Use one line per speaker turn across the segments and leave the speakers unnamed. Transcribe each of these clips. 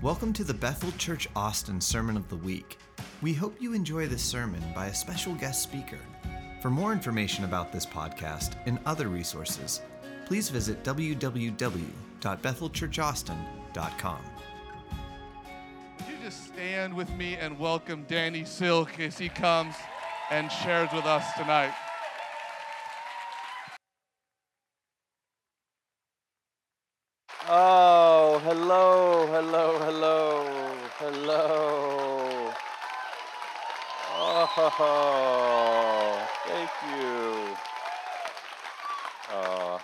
Welcome to the Bethel Church Austin Sermon of the Week. We hope you enjoy this sermon by a special guest speaker. For more information about this podcast and other resources, please visit www.bethelchurchaustin.com.
Would you just stand with me and welcome Danny Silk as he comes and shares with us tonight?
Oh, hello, hello, hello, hello. Oh, thank you. Oh,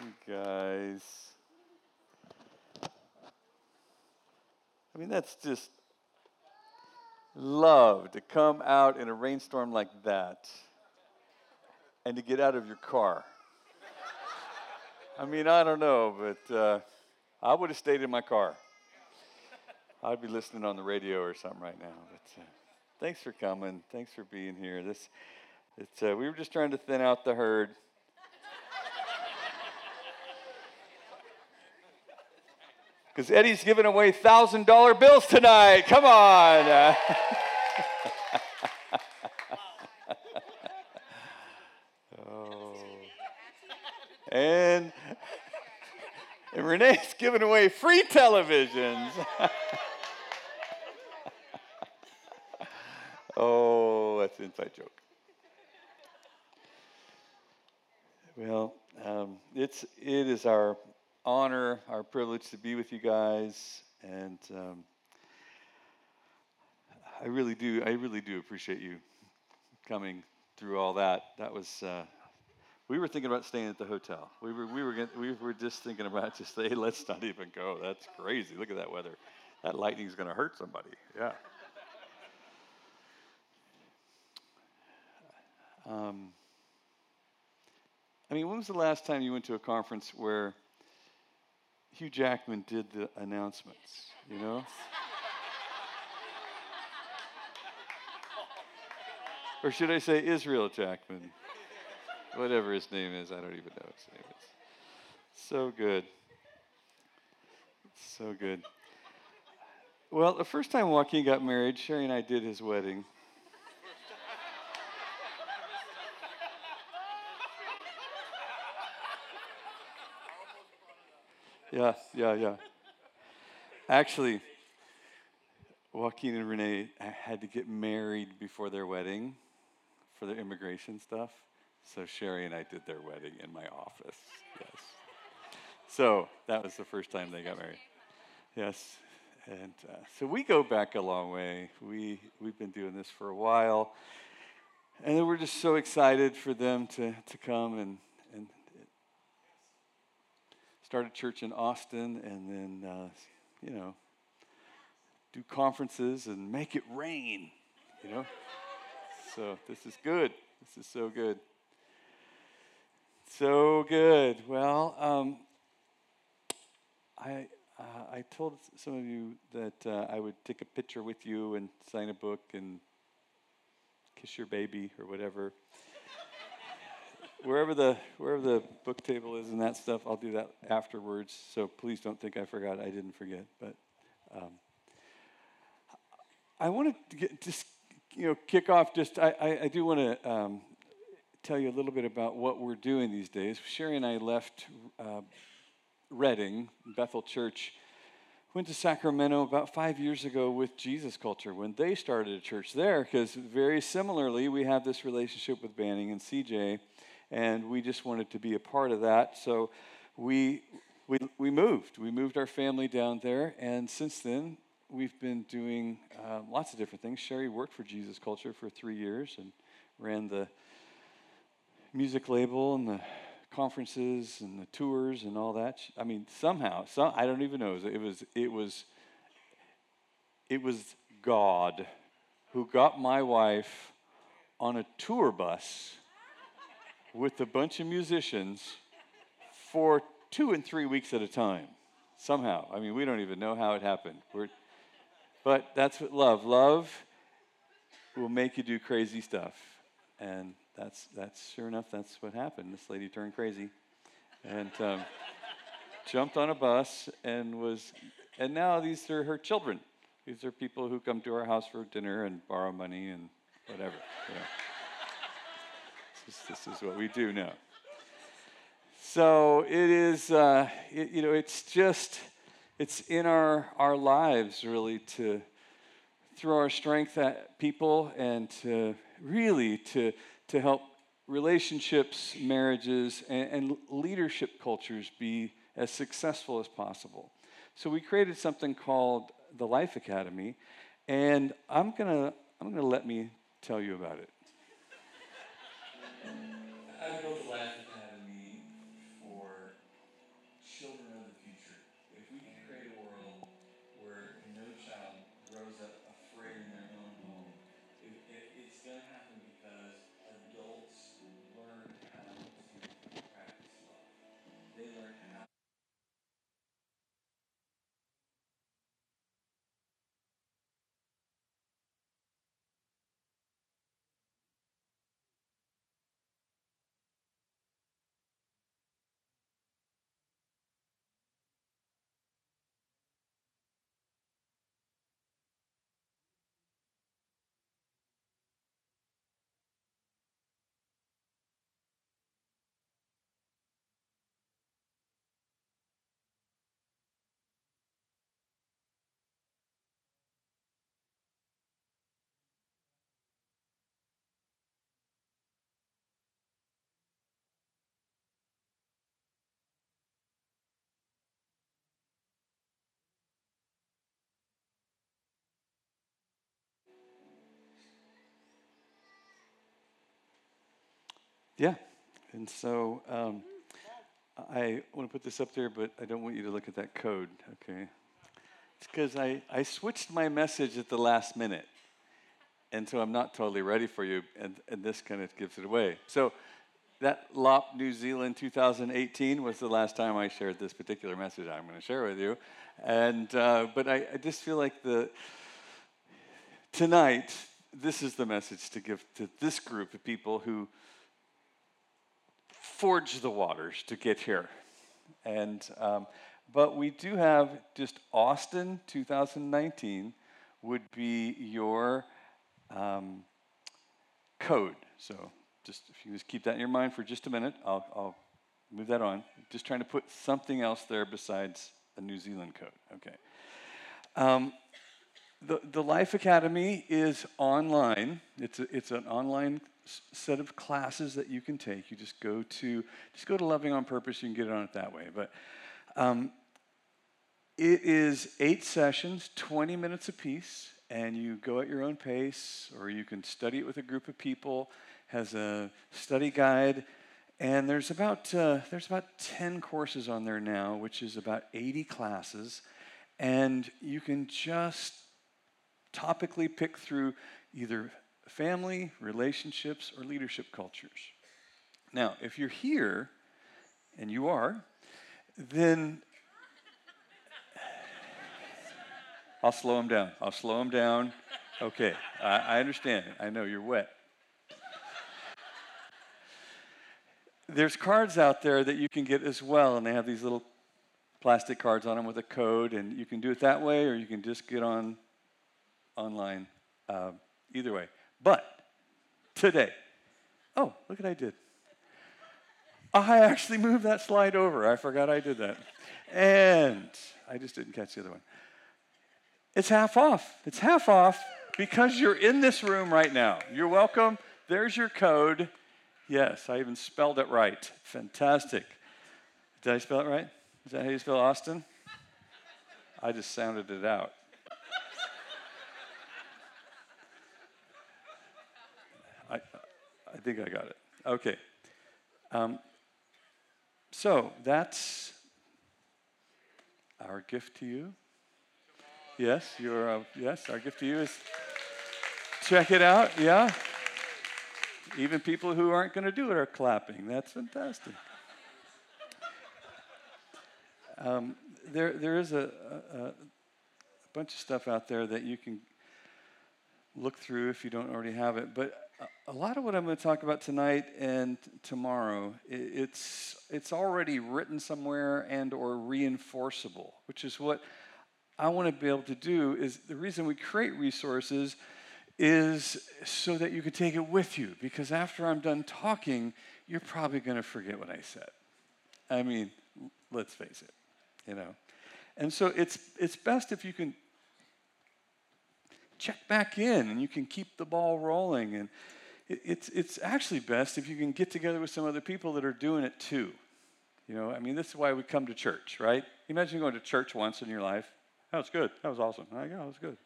you guys. I mean, that's just love to come out in a rainstorm like that and to get out of your car. I mean, I don't know, but uh, I would have stayed in my car. I'd be listening on the radio or something right now. But uh, thanks for coming. Thanks for being here. This, it's, uh, we were just trying to thin out the herd. Because Eddie's giving away thousand dollar bills tonight. Come on. oh. And Renee's giving away free televisions. oh, that's an inside joke. Well, um, it's it is our honor, our privilege to be with you guys, and um, I really do, I really do appreciate you coming through all that. That was uh, we were thinking about staying at the hotel. We were, we were, we were just thinking about just, hey, let's not even go. That's crazy. Look at that weather. That lightning's going to hurt somebody. Yeah. Um, I mean, when was the last time you went to a conference where Hugh Jackman did the announcements? You know? or should I say Israel Jackman? Whatever his name is. I don't even know his name is. So good. So good. Well, the first time Joaquin got married, Sherry and I did his wedding. Yeah, yeah, yeah. Actually, Joaquin and Renee had to get married before their wedding for their immigration stuff. So Sherry and I did their wedding in my office. Yes. So that was the first time they got married. Yes. And uh, so we go back a long way. We, we've been doing this for a while. And we're just so excited for them to, to come and, and start a church in Austin and then, uh, you know, do conferences and make it rain, you know? So this is good. This is so good. So good. Well, um, I, uh, I told some of you that uh, I would take a picture with you and sign a book and kiss your baby or whatever. wherever the wherever the book table is and that stuff, I'll do that afterwards. So please don't think I forgot. I didn't forget, but um, I wanted to get, just you know kick off. Just I, I, I do want to um, tell you a little bit about what we're doing these days. Sherry and I left uh, Redding, Bethel Church, went to Sacramento about five years ago with Jesus Culture when they started a church there, because very similarly, we have this relationship with Banning and CJ, and we just wanted to be a part of that. So we, we, we moved. We moved our family down there, and since then, we've been doing uh, lots of different things. Sherry worked for Jesus Culture for three years and ran the music label and the conferences and the tours and all that. I mean, somehow, some, I don't even know. It was, it was, it was God who got my wife on a tour bus with a bunch of musicians for two and three weeks at a time. Somehow, I mean, we don't even know how it happened. We're, but that's what love. Love will make you do crazy stuff, and that's, that's sure enough, that's what happened. This lady turned crazy and um, jumped on a bus and was And now these are her children. These are people who come to our house for dinner and borrow money and whatever. You know. this, is, this, is, what we do now. So it is, uh, it, you know, it's just, it's in our, our lives really to throw our strength at people and to really to, to help relationships, marriages, and, and leadership cultures be as successful as possible. So we created something called the Life Academy, and I'm gonna I'm gonna let me tell you about it. Yeah. And so um, I want to put this up there, but I don't want you to look at that code, okay? It's because I, I switched my message at the last minute. And so I'm not totally ready for you, and, and this kind of gives it away. So that LOP New Zealand 2018 was the last time I shared this particular message I'm going to share with you. And, uh, but I, I just feel like the, tonight, this is the message to give to this group of people who forge the waters to get here. And, um, but we do have just Austin 2019 would be your um, code. So just if you just keep that in your mind for just a minute, I'll, I'll move that on. Just trying to put something else there besides a New Zealand code. Okay. Um, the, the Life Academy is online. It's, a, it's an online set of classes that you can take. You just go to just go to Loving on Purpose. You can get it on it that way. But um, it is eight sessions, 20 minutes apiece, and you go at your own pace, or you can study it with a group of people. Has a study guide, and there's about uh, there's about 10 courses on there now, which is about 80 classes, and you can just topically pick through either family, relationships, or leadership cultures. Now, if you're here, and you are, then I'll slow them down. I'll slow them down. Okay, I, I understand. I know you're wet. There's cards out there that you can get as well, and they have these little plastic cards on them with a code, and you can do it that way, or you can just get on online. Uh, either way. But today, oh, look what I did. I actually moved that slide over. I forgot I did that. And I just didn't catch the other one. It's half off. It's half off because you're in this room right now. You're welcome. There's your code. Yes, I even spelled it right. Fantastic. Did I spell it right? Is that how you spell Austin? I just sounded it out. I think I got it. Okay. Um, so that's our gift to you. Yes, your uh, yes, our gift to you is check it out. Yeah. Even people who aren't going to do it are clapping. That's fantastic. Um, there, there is a, a, a bunch of stuff out there that you can look through if you don't already have it. But a lot of what I'm going to talk about tonight and tomorrow, it's, it's already written somewhere and or reinforceable, which is what I want to be able to do is the reason we create resources is so that you can take it with you. Because after I'm done talking, you're probably going to forget what I said. I mean, let's face it, you know. And so it's, it's best if you can check back in and you can keep the ball rolling. And it's, it's actually best if you can get together with some other people that are doing it too. You know, I mean, this is why we come to church, right? Imagine going to church once in your life. That was good. That was awesome. Oh, yeah, that was good.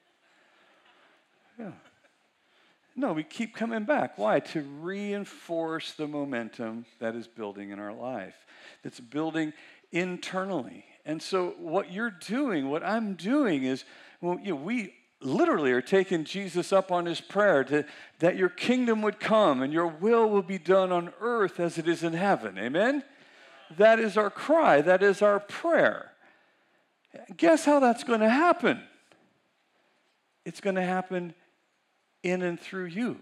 Yeah. No, we keep coming back. Why? To reinforce the momentum that is building in our life, that's building internally. And so, what you're doing, what I'm doing is, well, you know, we literally are taking Jesus up on his prayer to, that your kingdom would come and your will will be done on earth as it is in heaven. Amen? That is our cry, that is our prayer. Guess how that's going to happen? It's going to happen in and through you,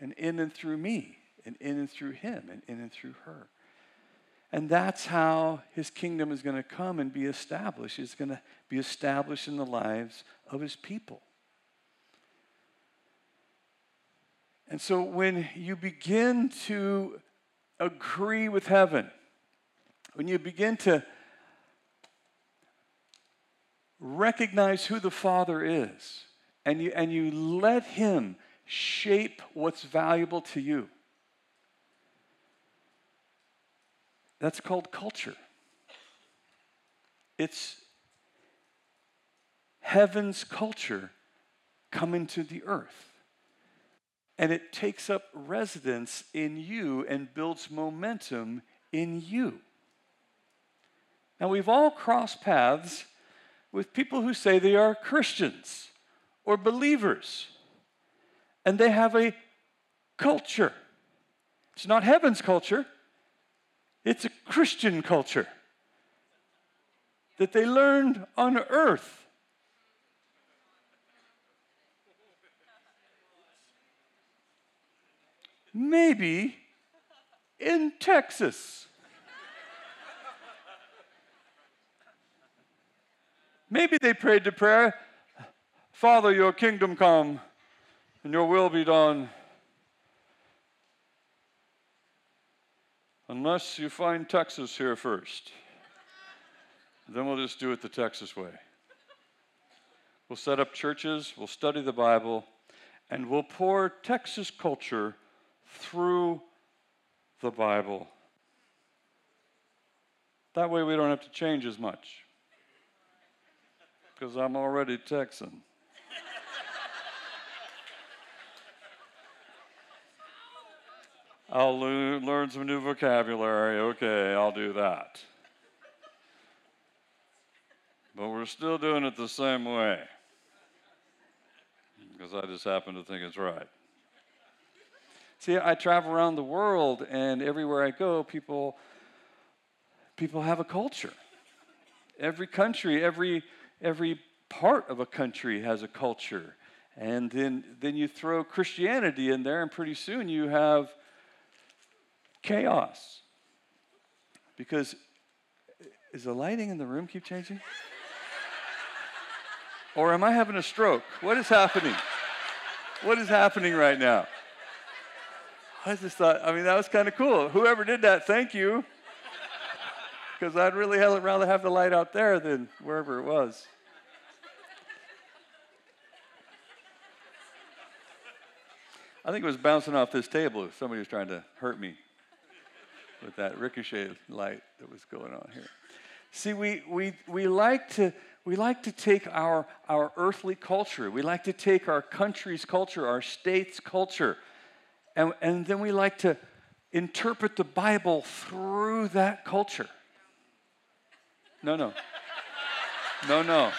and in and through me, and in and through him, and in and through her. And that's how his kingdom is going to come and be established. It's going to be established in the lives of his people. And so when you begin to agree with heaven, when you begin to recognize who the Father is, and you, and you let him shape what's valuable to you. That's called culture. It's heaven's culture coming to the earth. And it takes up residence in you and builds momentum in you. Now, we've all crossed paths with people who say they are Christians or believers and they have a culture. It's not heaven's culture, it's a Christian culture that they learned on earth. Maybe in Texas. Maybe they prayed the prayer Father, your kingdom come and your will be done. Unless you find Texas here first. Then we'll just do it the Texas way. We'll set up churches, we'll study the Bible, and we'll pour Texas culture through the Bible. That way we don't have to change as much. Because I'm already Texan. I'll learn some new vocabulary. Okay, I'll do that. But we're still doing it the same way because I just happen to think it's right. See, I travel around the world, and everywhere I go, people people have a culture. Every country, every every part of a country has a culture. And then, then you throw Christianity in there, and pretty soon you have chaos. Because uh, is the lighting in the room keep changing? or am I having a stroke? What is happening? What is happening right now? I just thought, I mean, that was kind of cool. Whoever did that, thank you. Because I'd really rather have the light out there than wherever it was. I think it was bouncing off this table. Somebody was trying to hurt me with that ricochet light that was going on here. See, we, we, we, like to, we like to take our, our earthly culture, we like to take our country's culture, our state's culture, and, and then we like to interpret the Bible through that culture. No, no. No, no.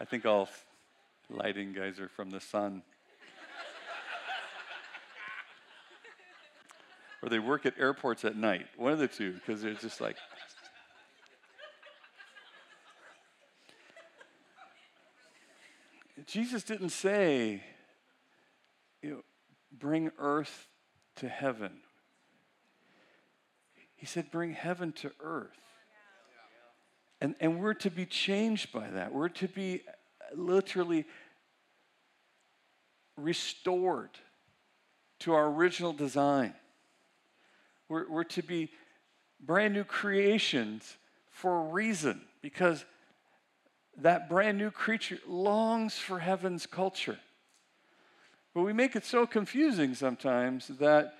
I think all lighting guys are from the sun. Or they work at airports at night. One of the two, because they're just like. Jesus didn't say you know, bring earth to heaven. He said, bring heaven to earth. And, and we're to be changed by that. We're to be literally restored to our original design. We're, we're to be brand new creations for a reason because that brand new creature longs for heaven's culture. But we make it so confusing sometimes that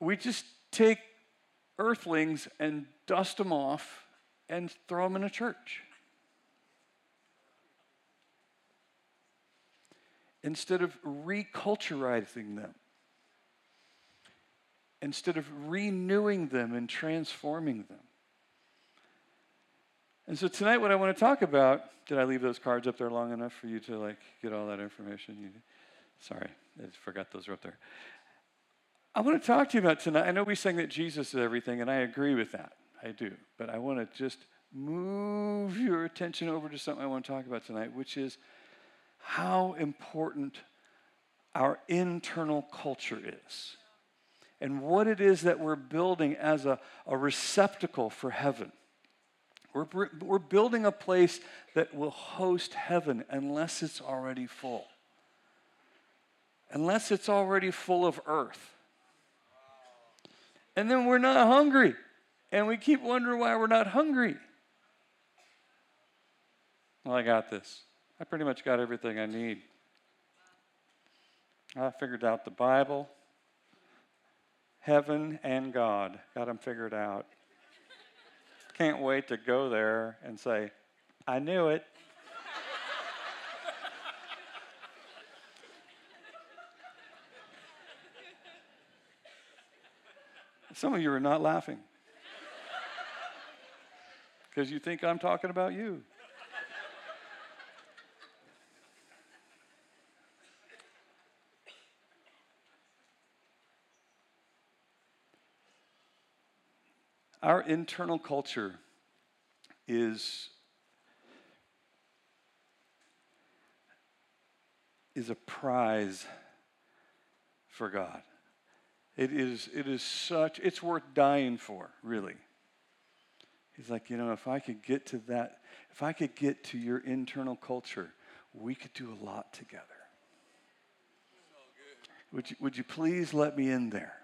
we just take earthlings and dust them off and throw them in a church. Instead of reculturizing them, instead of renewing them and transforming them. And so tonight, what I want to talk about, did I leave those cards up there long enough for you to like get all that information? You, sorry, I forgot those were up there. I want to talk to you about tonight. I know we sang that Jesus is everything, and I agree with that. I do. But I want to just move your attention over to something I want to talk about tonight, which is how important our internal culture is and what it is that we're building as a, a receptacle for heaven. We're, we're building a place that will host heaven unless it's already full. Unless it's already full of earth. And then we're not hungry. And we keep wondering why we're not hungry. Well, I got this. I pretty much got everything I need. I figured out the Bible, heaven, and God. Got them figured out can't wait to go there and say, I knew it. Some of you are not laughing because you think I'm talking about you. Our internal culture is, is a prize for God. It is, it is such, it's worth dying for, really. He's like, you know, if I could get to that, if I could get to your internal culture, we could do a lot together. Would you, would you please let me in there?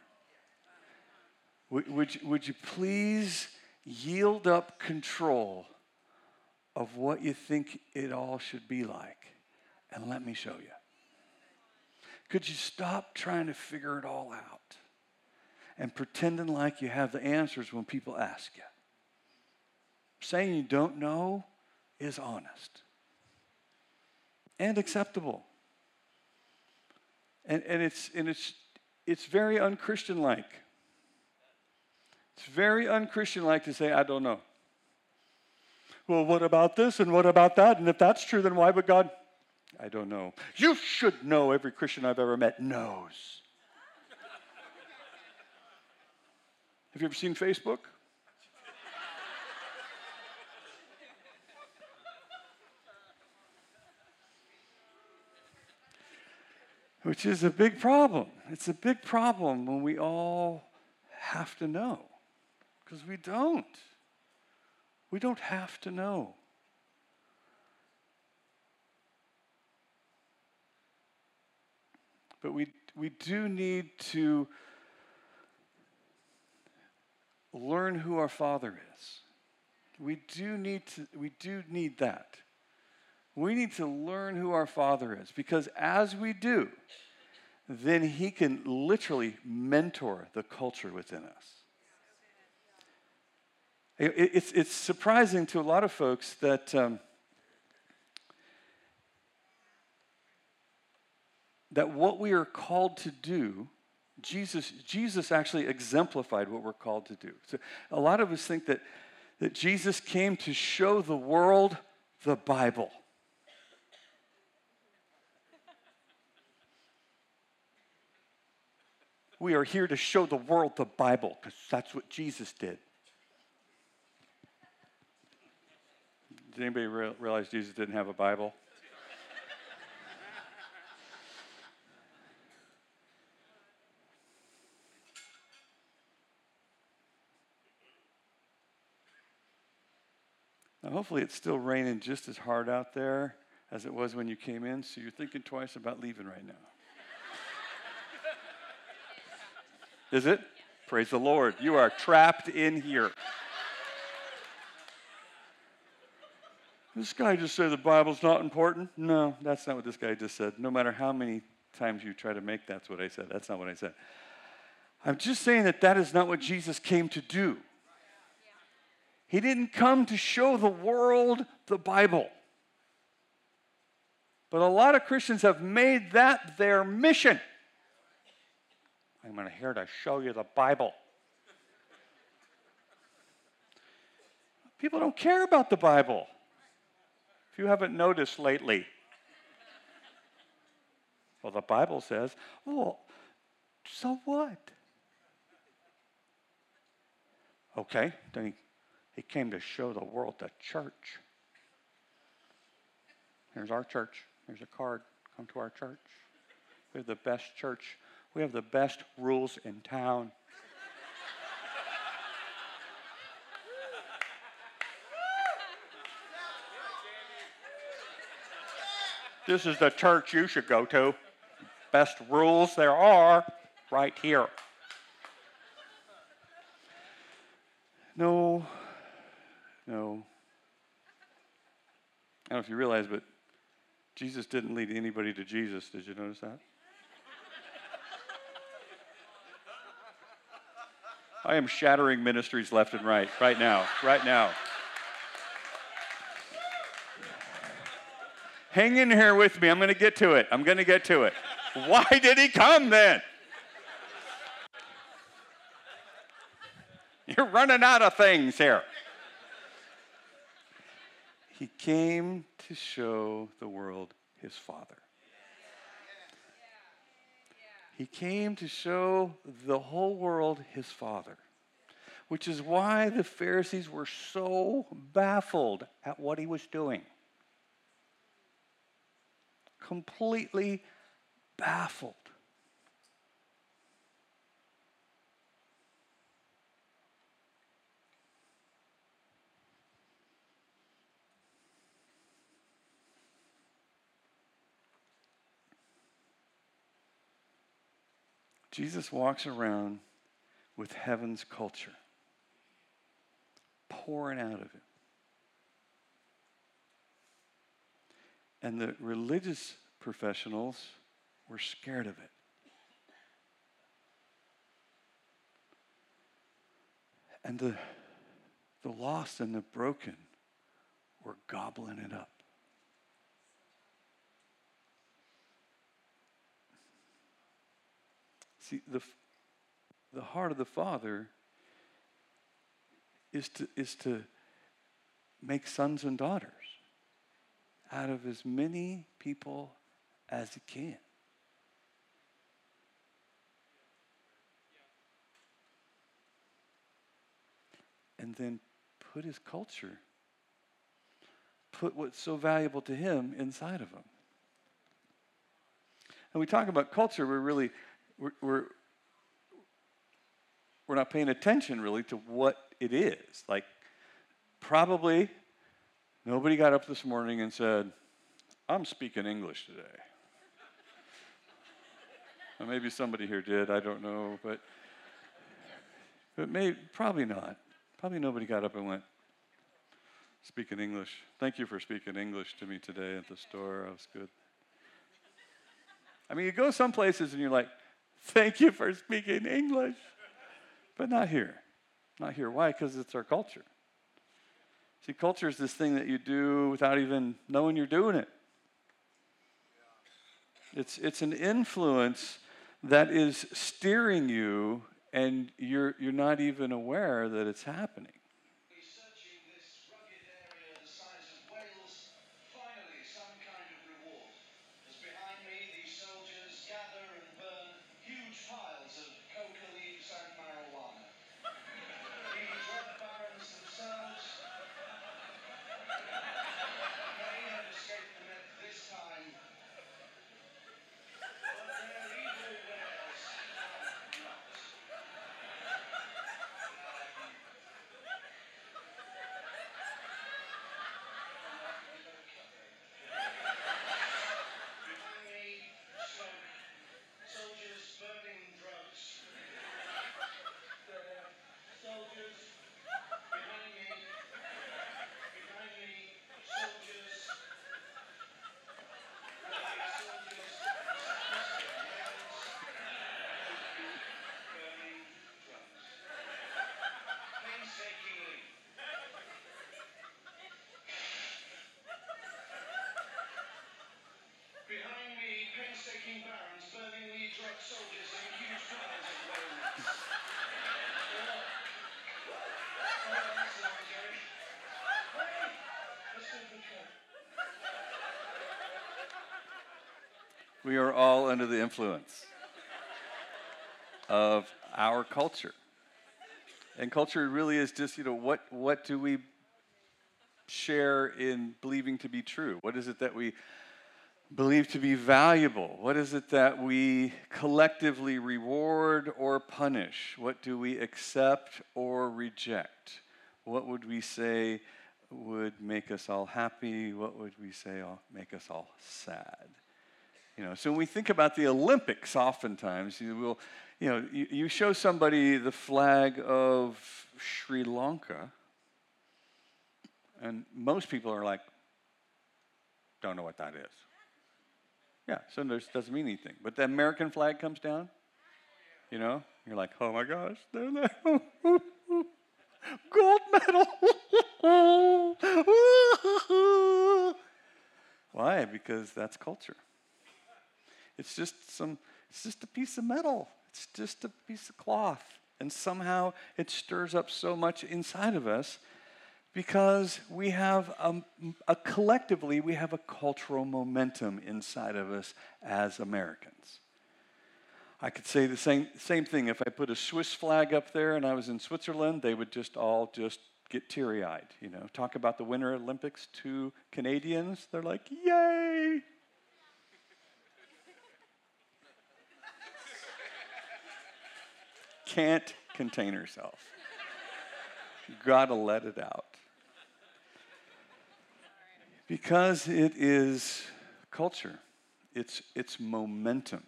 Would, you, would you please yield up control of what you think it all should be like and let me show you? Could you stop trying to figure it all out and pretending like you have the answers when people ask you? Saying you don't know is honest and acceptable. And, and, it's, and it's, it's very unchristian like. It's very unchristian like to say, I don't know. Well, what about this and what about that? And if that's true, then why would God? I don't know. You should know, every Christian I've ever met knows. Have you ever seen Facebook? Which is a big problem. It's a big problem when we all have to know. Because we don't. We don't have to know. But we, we do need to learn who our Father is. We do need to, we do need that. We need to learn who our Father is because as we do, then He can literally mentor the culture within us. It's, it's surprising to a lot of folks that, um, that what we are called to do, Jesus, Jesus actually exemplified what we're called to do. So a lot of us think that, that Jesus came to show the world the Bible. We are here to show the world the Bible because that's what Jesus did. Did anybody re- realize Jesus didn't have a Bible? now, hopefully, it's still raining just as hard out there as it was when you came in, so you're thinking twice about leaving right now. Is it? Praise the Lord. You are trapped in here. This guy just said the Bible's not important. No, that's not what this guy just said. No matter how many times you try to make that's what I said. That's not what I said. I'm just saying that that is not what Jesus came to do. He didn't come to show the world the Bible. But a lot of Christians have made that their mission. I'm here to show you the Bible. People don't care about the Bible. If you haven't noticed lately, well, the Bible says, well, so what? Okay, then he, he came to show the world the church. Here's our church. Here's a card. Come to our church. We have the best church. We have the best rules in town. This is the church you should go to. Best rules there are right here. No, no. I don't know if you realize, but Jesus didn't lead anybody to Jesus. Did you notice that? I am shattering ministries left and right, right now, right now. Hang in here with me. I'm going to get to it. I'm going to get to it. Why did he come then? You're running out of things here. He came to show the world his Father. He came to show the whole world his Father, which is why the Pharisees were so baffled at what he was doing completely baffled. Jesus walks around with heaven's culture pouring out of him. And the religious professionals were scared of it. And the, the lost and the broken were gobbling it up. See, the, the heart of the Father is to, is to make sons and daughters out of as many people as he can. And then put his culture, put what's so valuable to him inside of him. And we talk about culture, we're really, we're, we're, we're not paying attention really to what it is. Like, probably Nobody got up this morning and said, I'm speaking English today. maybe somebody here did, I don't know, but but maybe probably not. Probably nobody got up and went, speaking English. Thank you for speaking English to me today at the store. That was good. I mean, you go some places and you're like, thank you for speaking English. But not here. Not here. Why? Because it's our culture. See, culture is this thing that you do without even knowing you're doing it. It's, it's an influence that is steering you, and you're, you're not even aware that it's happening. We are all under the influence of our culture. And culture really is just, you know, what, what do we share in believing to be true? What is it that we believe to be valuable? What is it that we collectively reward or punish? What do we accept or reject? What would we say would make us all happy? What would we say make us all sad? You know, so when we think about the Olympics, oftentimes you will, you know, you, you show somebody the flag of Sri Lanka, and most people are like, don't know what that is. Yeah, so it doesn't mean anything. But the American flag comes down, you know, you're like, oh my gosh, there, there. gold medal. Why? Because that's culture. It's just some, it's just a piece of metal. It's just a piece of cloth. And somehow it stirs up so much inside of us because we have a, a, collectively we have a cultural momentum inside of us as Americans. I could say the same same thing if I put a Swiss flag up there and I was in Switzerland, they would just all just get teary-eyed, you know. Talk about the Winter Olympics, to Canadians, they're like, "Yay!" Can't contain herself. Gotta let it out because it is culture, it's, it's momentum.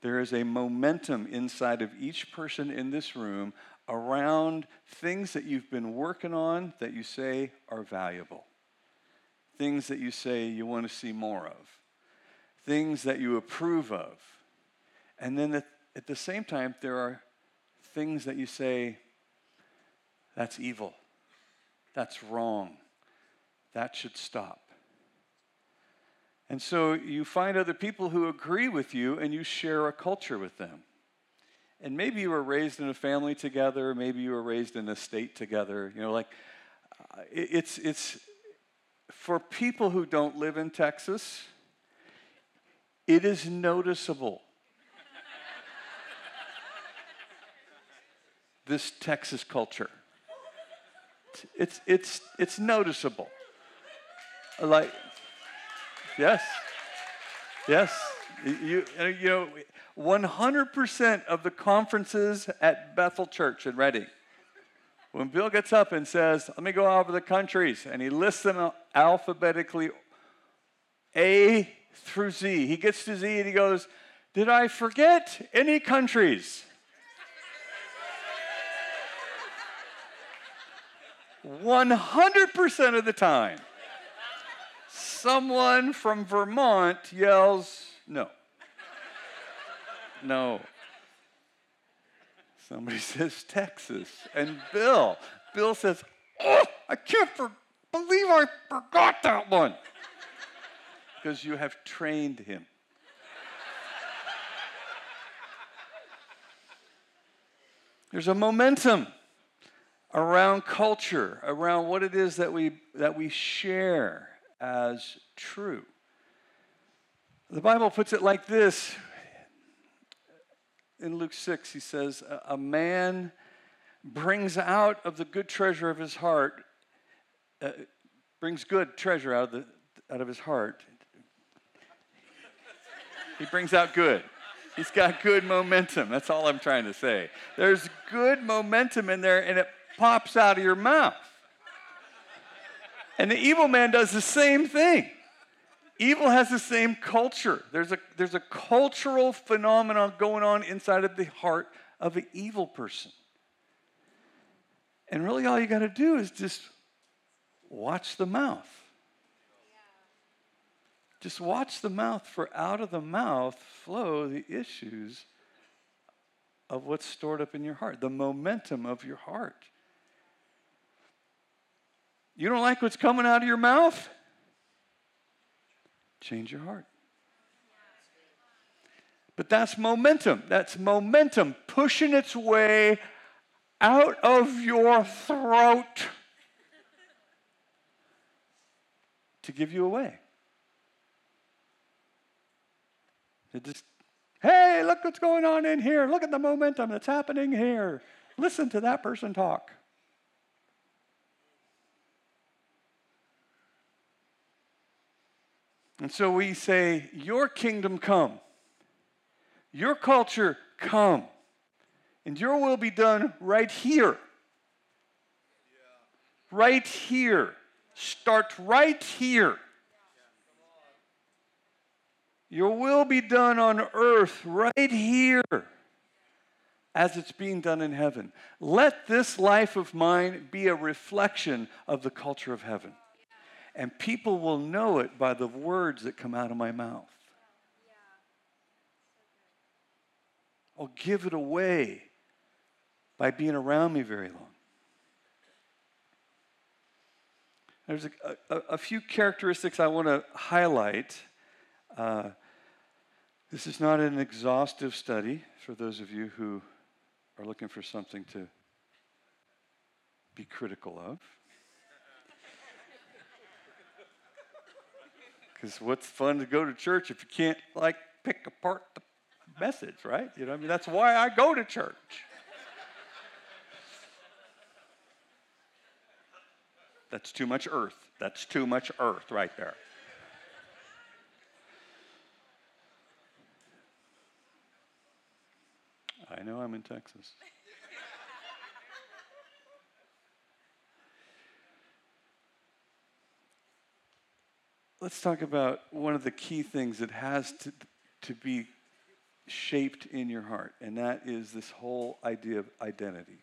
There is a momentum inside of each person in this room around things that you've been working on that you say are valuable, things that you say you want to see more of, things that you approve of. And then at, at the same time, there are things that you say, that's evil, that's wrong, that should stop. And so you find other people who agree with you and you share a culture with them. And maybe you were raised in a family together, maybe you were raised in a state together. You know, like uh, it's, it's for people who don't live in Texas, it is noticeable. this Texas culture. It's, it's, it's noticeable. Like, Yes. Yes. You, you know, 100% of the conferences at Bethel Church in Redding, when Bill gets up and says, Let me go over the countries, and he lists them alphabetically A through Z, he gets to Z and he goes, Did I forget any countries? 100% of the time someone from Vermont yells, no. No. Somebody says Texas. And Bill, Bill says, oh, I can't for- believe I forgot that one. Because you have trained him. There's a momentum around culture, around what it is that we, that we share as true. The Bible puts it like this in Luke 6, he says, A man brings out of the good treasure of his heart, uh, brings good treasure out of, the, out of his heart. he brings out good. He's got good momentum. That's all I'm trying to say. There's good momentum in there, and it pops out of your mouth. And the evil man does the same thing. Evil has the same culture. There's a, there's a cultural phenomenon going on inside of the heart of an evil person. And really, all you got to do is just watch the mouth. Just watch the mouth, for out of the mouth flow the issues of what's stored up in your heart, the momentum of your heart. You don't like what's coming out of your mouth? Change your heart. But that's momentum. That's momentum pushing its way out of your throat to give you away. It just, hey, look what's going on in here. Look at the momentum that's happening here. Listen to that person talk. And so we say, Your kingdom come, your culture come, and your will be done right here. Right here. Start right here. Your will be done on earth right here as it's being done in heaven. Let this life of mine be a reflection of the culture of heaven. And people will know it by the words that come out of my mouth. I'll give it away by being around me very long. There's a, a, a few characteristics I want to highlight. Uh, this is not an exhaustive study for those of you who are looking for something to be critical of. Because what's fun to go to church if you can't like pick apart the message, right? You know, I mean that's why I go to church. That's too much earth. That's too much earth right there. I know I'm in Texas. Let's talk about one of the key things that has to, to be shaped in your heart, and that is this whole idea of identity.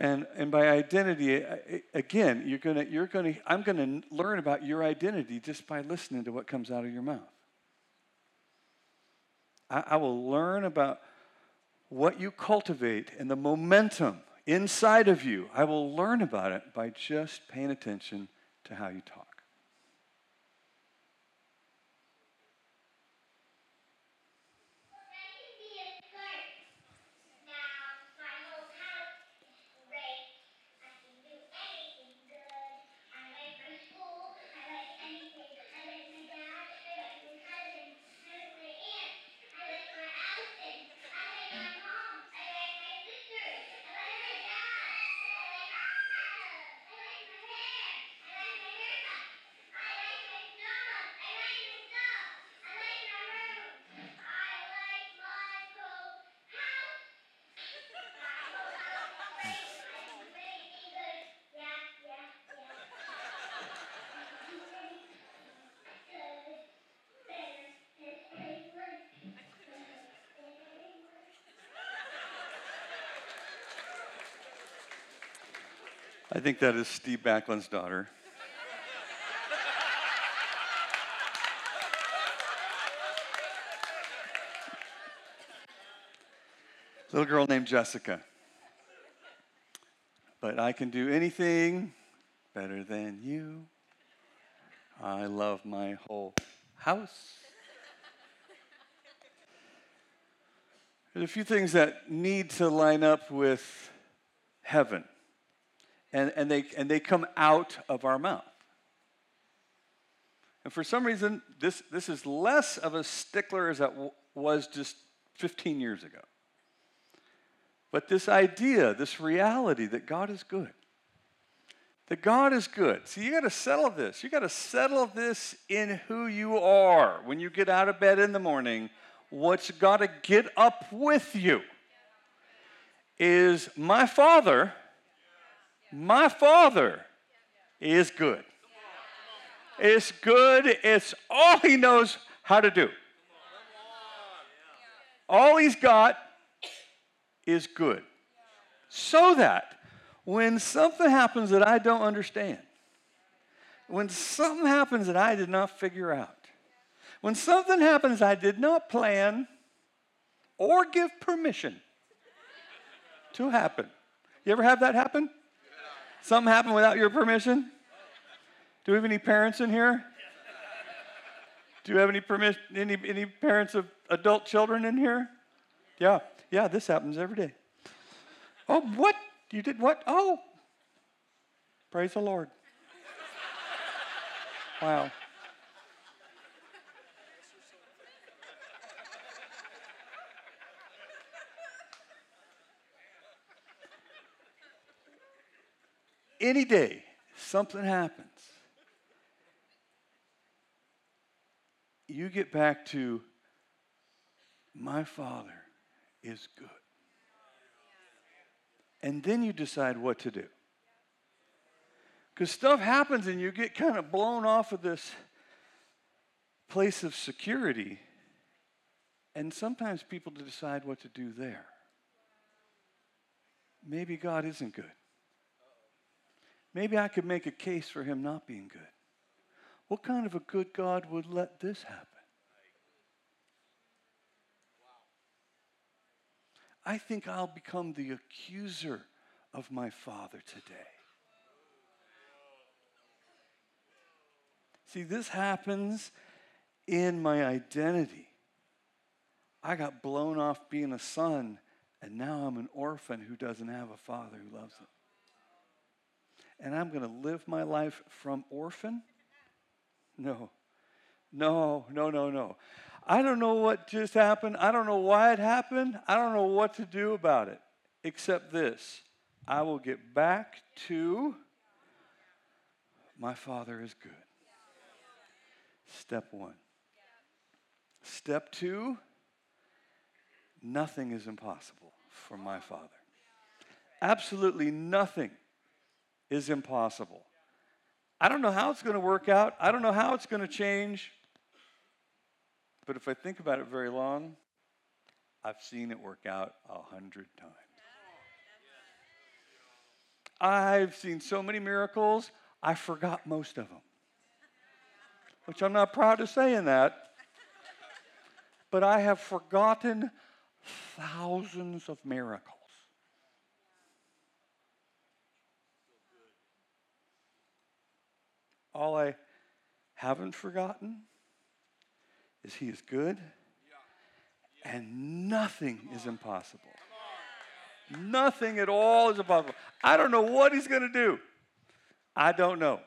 And, and by identity, again, you're gonna, you're gonna, I'm gonna learn about your identity just by listening to what comes out of your mouth. I, I will learn about what you cultivate and the momentum inside of you. I will learn about it by just paying attention to how you talk.
I can be a clerk. Now my whole house is great. I can do anything good. I like my school. I like anything. I like my dad. I like my cousin. I like my aunt. I like my Allison. I like my mom. I like my sisters. I like my dad. I like I like my hair. I like my haircut. I like my pajamas. I like my stuff. I like my room. I like my whole house. My whole house is great. I can do anything good. Yeah, yeah, yeah. I can do anything good. Better. It's great work. Better work.
I think that is Steve Backlund's daughter. Little girl named Jessica. But I can do anything better than you. I love my whole house. There's a few things that need to line up with heaven and, and, they, and they come out of our mouth. And for some reason, this, this is less of a stickler as it was just 15 years ago. But this idea, this reality that God is good, that God is good. See, you got to settle this. You got to settle this in who you are. When you get out of bed in the morning, what's got to get up with you is my Father my Father is good. It's good. It's all He knows how to do. All He's got is good. So that when something happens that I don't understand, when something happens that I did not figure out, when something happens I did not plan or give permission to happen. You ever have that happen? Something happened without your permission? Do we have any parents in here? Do you have any permission? Any any parents of adult children in here? Yeah, yeah. This happens every day. Oh, what? You did what? Oh, praise the Lord. Wow. Any day, something happens. You get back to, my Father is good. And then you decide what to do. Because stuff happens and you get kind of blown off of this place of security. And sometimes people decide what to do there. Maybe God isn't good. Maybe I could make a case for him not being good. What kind of a good God would let this happen? I think I'll become the accuser of my father today. See, this happens in my identity. I got blown off being a son, and now I'm an orphan who doesn't have a father who loves him. And I'm going to live my life from orphan? No. No, no, no, no. I don't know what just happened. I don't know why it happened. I don't know what to do about it, except this I will get back to my Father is good. Step one. Step two nothing is impossible for my Father. Absolutely nothing is impossible. I don't know how it's going to work out. I don't know how it's going to change. But if I think about it very long, I've seen it work out a hundred times. I've seen so many miracles, I forgot most of them. Which I'm not proud of saying that. But I have forgotten thousands of miracles. All I haven't forgotten is He is good and nothing is impossible. Nothing at all is impossible. I don't know what He's going to do. I don't know.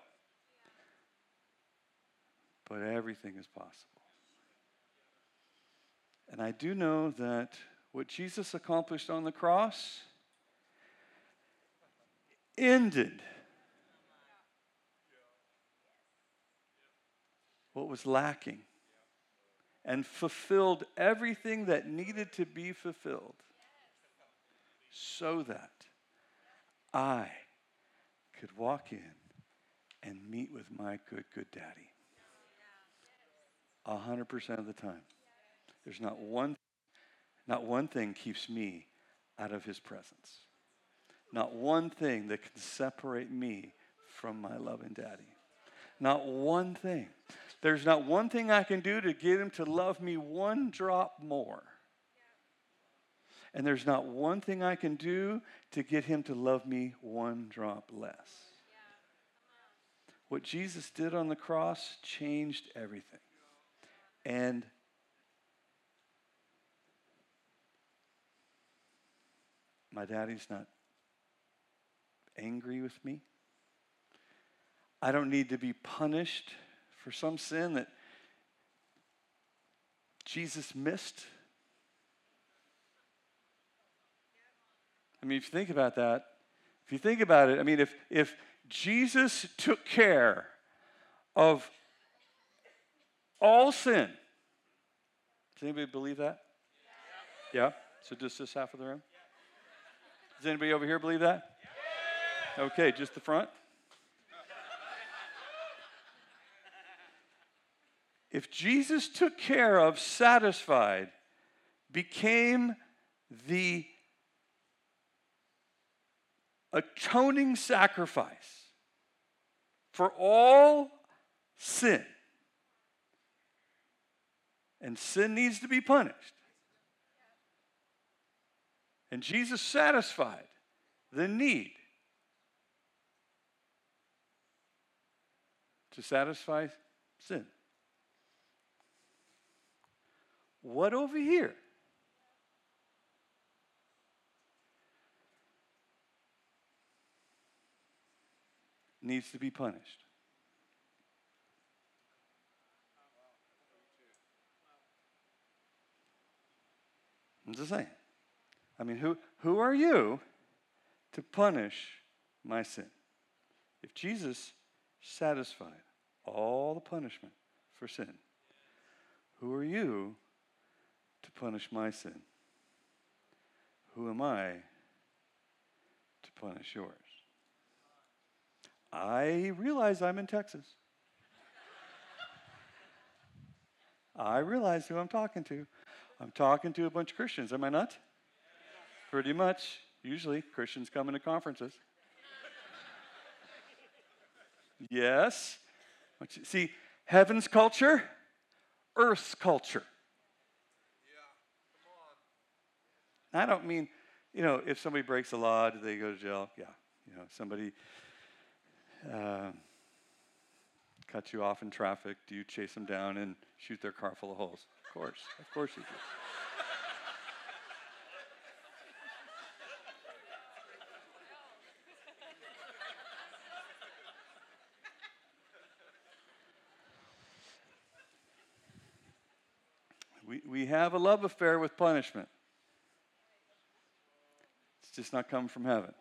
But everything is possible. And I do know that what Jesus accomplished on the cross ended what was lacking and fulfilled everything that needed to be fulfilled so that I could walk in and meet with my good, good daddy. A hundred percent of the time. There's not one, not one thing keeps me out of his presence. Not one thing that can separate me from my loving daddy. Not one thing. There's not one thing I can do to get him to love me one drop more. And there's not one thing I can do to get him to love me one drop less. What Jesus did on the cross changed everything. And my daddy's not angry with me. I don't need to be punished for some sin that Jesus missed. I mean, if you think about that, if you think about it, I mean, if, if Jesus took care of all sin, does anybody believe that? Yeah? So just this half of the room? Does anybody over here believe that? Okay, just the front? If Jesus took care of, satisfied, became the atoning sacrifice for all sin, and sin needs to be punished, and Jesus satisfied the need to satisfy sin what over here needs to be punished? I'm just saying. I mean, who, who are you to punish my sin? If Jesus satisfied all the punishment for sin, who are you punish my sin? Who am I to punish yours? I realize I'm in Texas. I realize who I'm talking to. I'm talking to a bunch of Christians, am I not? Pretty much. Usually, Christians come into conferences. yes. See, heaven's culture, earth's culture. I don't mean, you know, if somebody breaks the law, do they go to jail? Yeah. You know, somebody uh, cuts you off in traffic, do you chase them down and shoot their car full of holes? Of course. Of course you do. We, we have a love affair with punishment. Just not coming from heaven.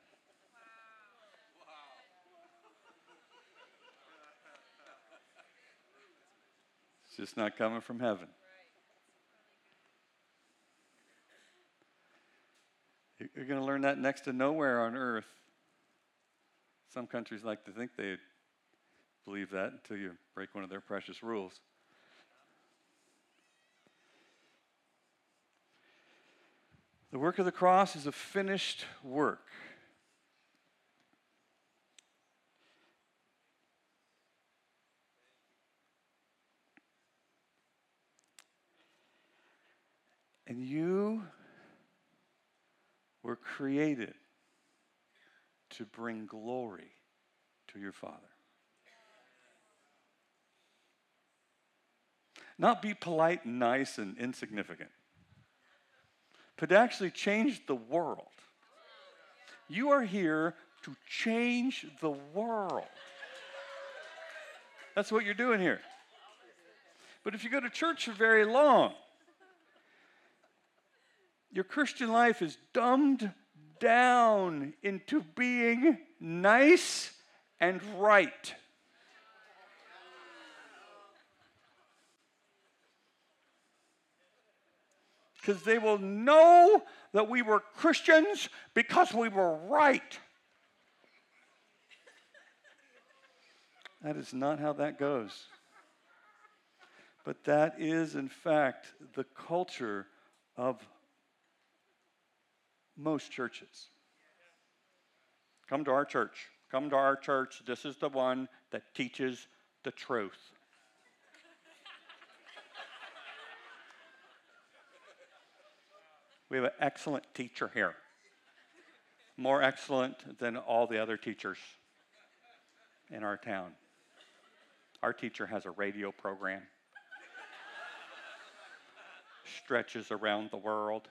It's just not coming from heaven. You're going to learn that next to nowhere on earth. Some countries like to think they believe that until you break one of their precious rules. The work of the cross is a finished work. And you were created to bring glory to your Father. Not be polite and nice and insignificant but to actually change the world. You are here to change the world. That's what you're doing here. But if you go to church for very long, your Christian life is dumbed down into being nice and right. Because they will know that we were Christians because we were right. That is not how that goes. But that is, in fact, the culture of most churches. Come to our church. Come to our church. This is the one that teaches the truth. We have an excellent teacher here. More excellent than all the other teachers in our town. Our teacher has a radio program, stretches around the world.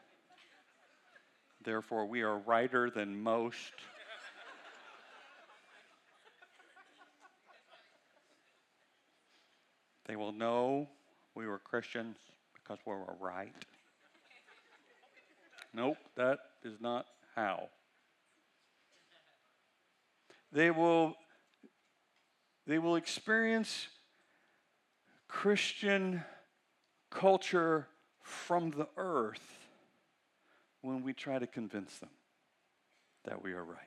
Therefore, we are righter than most. They will know we were Christians because we were right. Nope, that is not how. They will, they will experience Christian culture from the earth when we try to convince them that we are right.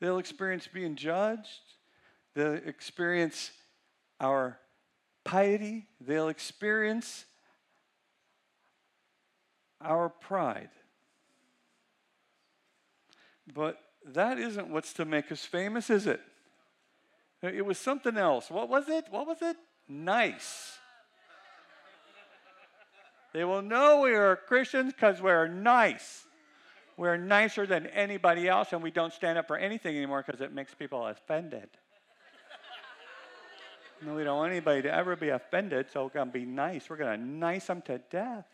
They'll experience being judged. They'll experience our piety. They'll experience our pride. But that isn't what's to make us famous, is it? It was something else. What was it? What was it? Nice. They will know we are Christians because we're nice. We're nicer than anybody else, and we don't stand up for anything anymore because it makes people offended. No, we don't want anybody to ever be offended, so we're going to be nice. We're going to nice them to death.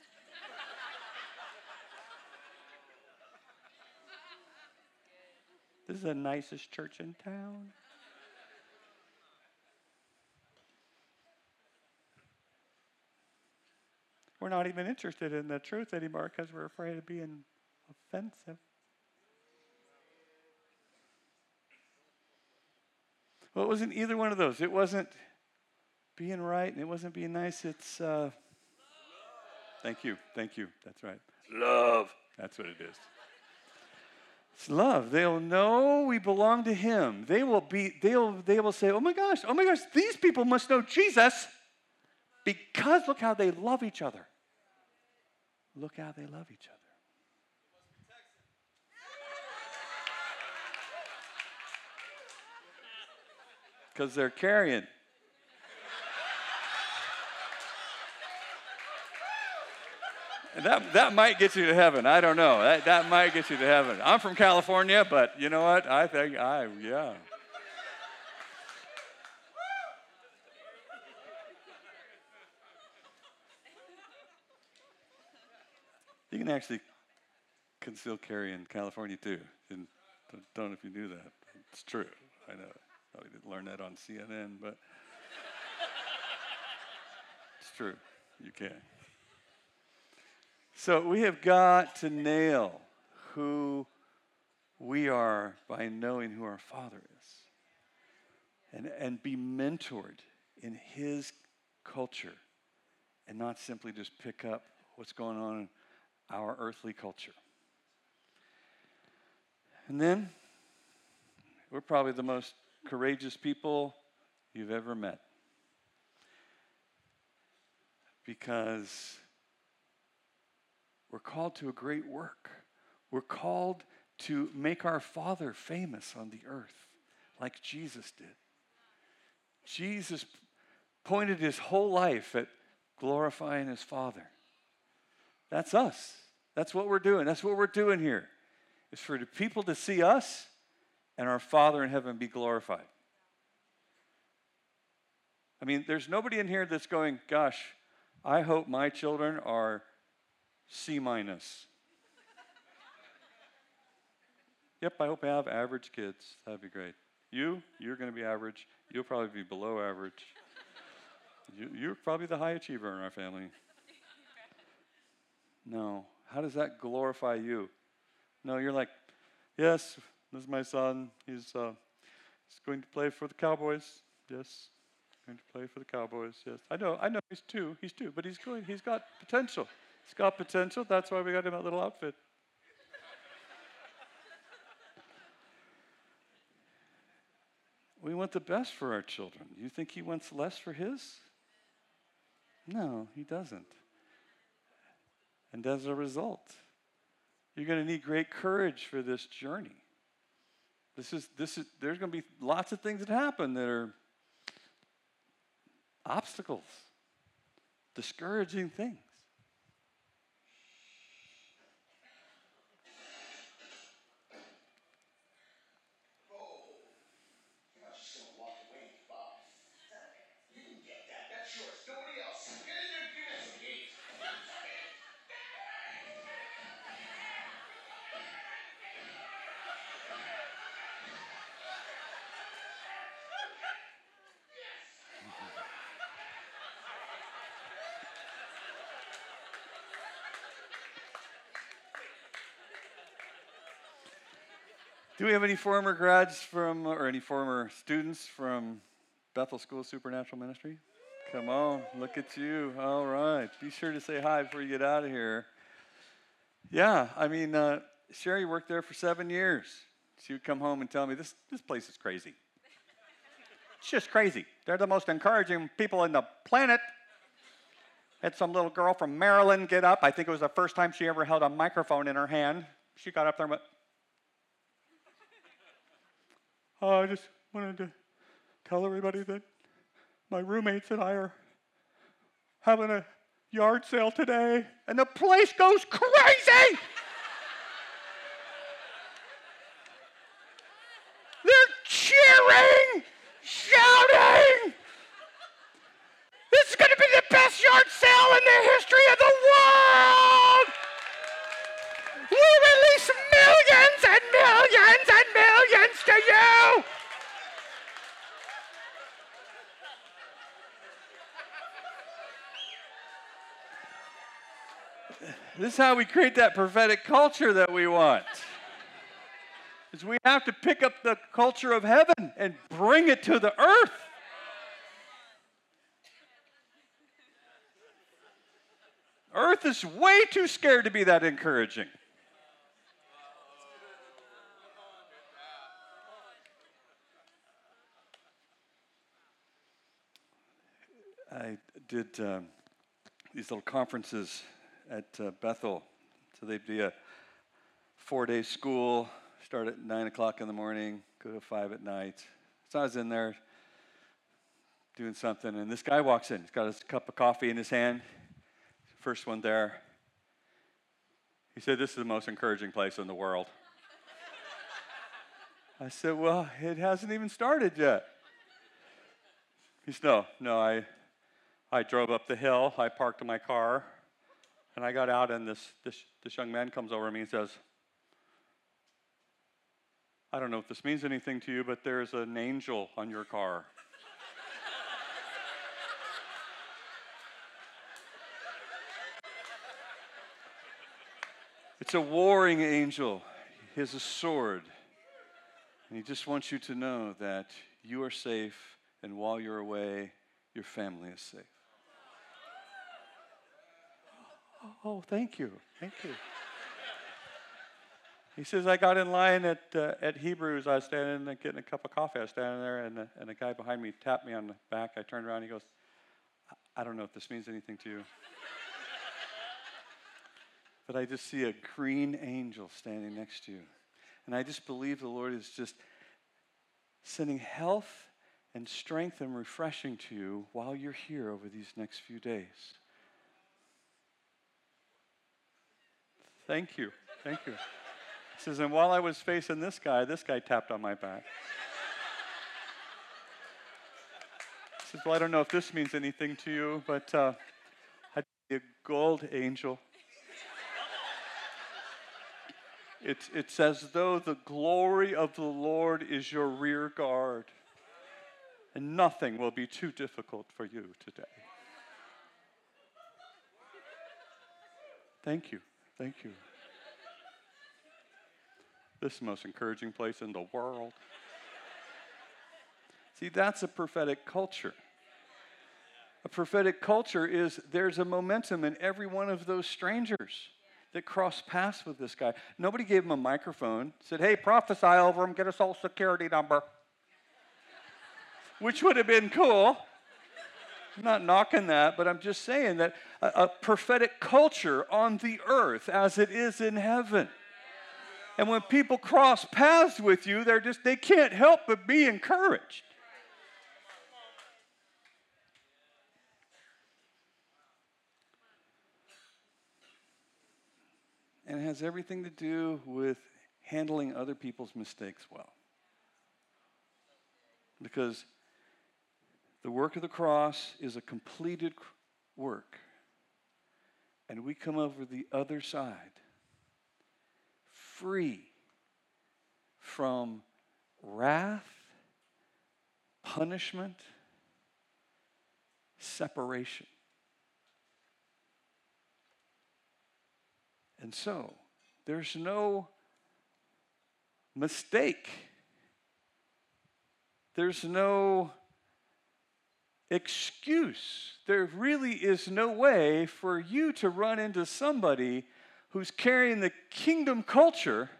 This is the nicest church in town. We're not even interested in the truth anymore because we're afraid of being offensive. Well, it wasn't either one of those. It wasn't being right and it wasn't being nice. It's, uh, thank you, thank you. That's right. Love. That's what it is. It's love. They'll know we belong to Him. They will be. They'll. They will say, "Oh my gosh! Oh my gosh! These people must know Jesus, because look how they love each other. Look how they love each other." Because they're carrying. That, that might get you to heaven. I don't know. That, that might get you to heaven. I'm from California, but you know what? I think I, yeah. You can actually conceal carry in California too. And don't, don't know if you knew that. It's true. I know. Probably didn't learn that on CNN, but it's true. You can. So we have got to nail who we are by knowing who our Father is and, and be mentored in His culture and not simply just pick up what's going on in our earthly culture. And then we're probably the most courageous people you've ever met because we're called to a great work. We're called to make our Father famous on the earth, like Jesus did. Jesus pointed his whole life at glorifying his Father. That's us. That's what we're doing. That's what we're doing here. Is for the people to see us and our Father in heaven be glorified. I mean, there's nobody in here that's going, gosh, I hope my children are C minus. yep, I hope I have average kids. That'd be great. You, you're going to be average. You'll probably be below average. You, you're probably the high achiever in our family. No. How does that glorify you? No, you're like, yes, this is my son. He's, uh, he's going to play for the Cowboys. Yes, going to play for the Cowboys. Yes, I know. I know. He's two. He's two, but he's going. He's got potential. He's got potential. That's why we got him that little outfit. we want the best for our children. You think he wants less for his? No, he doesn't. And as a result, you're going to need great courage for this journey. This is, this is, there's going to be lots of things that happen that are obstacles, discouraging things.
You're not just gonna walk away, Bob. You can get that. That's yours. Nobody else. Get in there and give it some heat.
Do we have any former grads from, or any former students from Bethel School of Supernatural Ministry? Come on, look at you. All right. Be sure to say hi before you get out of here. Yeah, I mean, uh, Sherry worked there for seven years. She would come home and tell me, this, this place is crazy. It's just crazy. They're the most encouraging people in the planet. Had some little girl from Maryland get up. I think it was the first time she ever held a microphone in her hand. She got up there and went, Oh, I just wanted to tell everybody that my roommates and I are having a yard sale today, and the place goes crazy. They're cheering, shouting. in the history of the world. We'll release millions and millions and millions to you. This is how we create that prophetic culture that we want. Is we have to pick up the culture of heaven and bring it to the earth. Earth is way too scared to be that encouraging. I did um, these little conferences at uh, Bethel. So they'd be a four day school, start at 9 o'clock in the morning, go to 5 at night. So I was in there doing something, and this guy walks in. He's got his cup of coffee in his hand, first one there. He said, This is the most encouraging place in the world. I said, Well, it hasn't even started yet. He said, No, no, I, I drove up the hill, I parked my car, and I got out, and this, this, this young man comes over to me and says, I don't know if this means anything to you, but there's an angel on your car. it's a warring angel. He has a sword. And he just wants you to know that you are safe, and while you're away, your family is safe. Oh, thank you. Thank you. He says, I got in line at, uh, at Hebrews. I was standing there getting a cup of coffee. I was standing there, and, uh, and a guy behind me tapped me on the back. I turned around. He goes, I don't know if this means anything to you. but I just see a green angel standing next to you. And I just believe the Lord is just sending health and strength and refreshing to you while you're here over these next few days. Thank you. Thank you. He says, and while I was facing this guy, this guy tapped on my back. He says, Well, I don't know if this means anything to you, but uh, I'd be a gold angel. It's, it's as though the glory of the Lord is your rear guard, and nothing will be too difficult for you today. Thank you. Thank you. This is the most encouraging place in the world. See, that's a prophetic culture. A prophetic culture is there's a momentum in every one of those strangers that crossed paths with this guy. Nobody gave him a microphone, said, hey, prophesy over him, get a social security number. Which would have been cool. I'm not knocking that, but I'm just saying that a, a prophetic culture on the earth as it is in heaven. And when people cross paths with you, they're just they can't help but be encouraged. And it has everything to do with handling other people's mistakes well. Because the work of the cross is a completed work. And we come over the other side free from wrath, punishment, separation. And so, there's no mistake. There's no excuse. There really is no way for you to run into somebody who's carrying the kingdom culture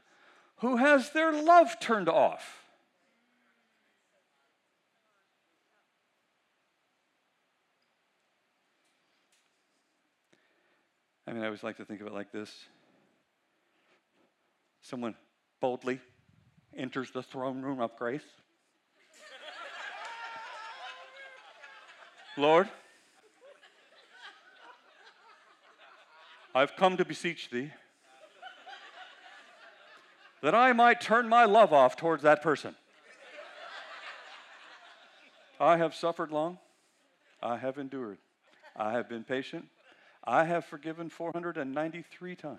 who has their love turned off. I mean, I always like to think of it like this someone boldly enters the throne room of grace. Lord, I've come to beseech thee that I might turn my love off towards that person. I have suffered long. I have endured. I have been patient. I have forgiven 493 times.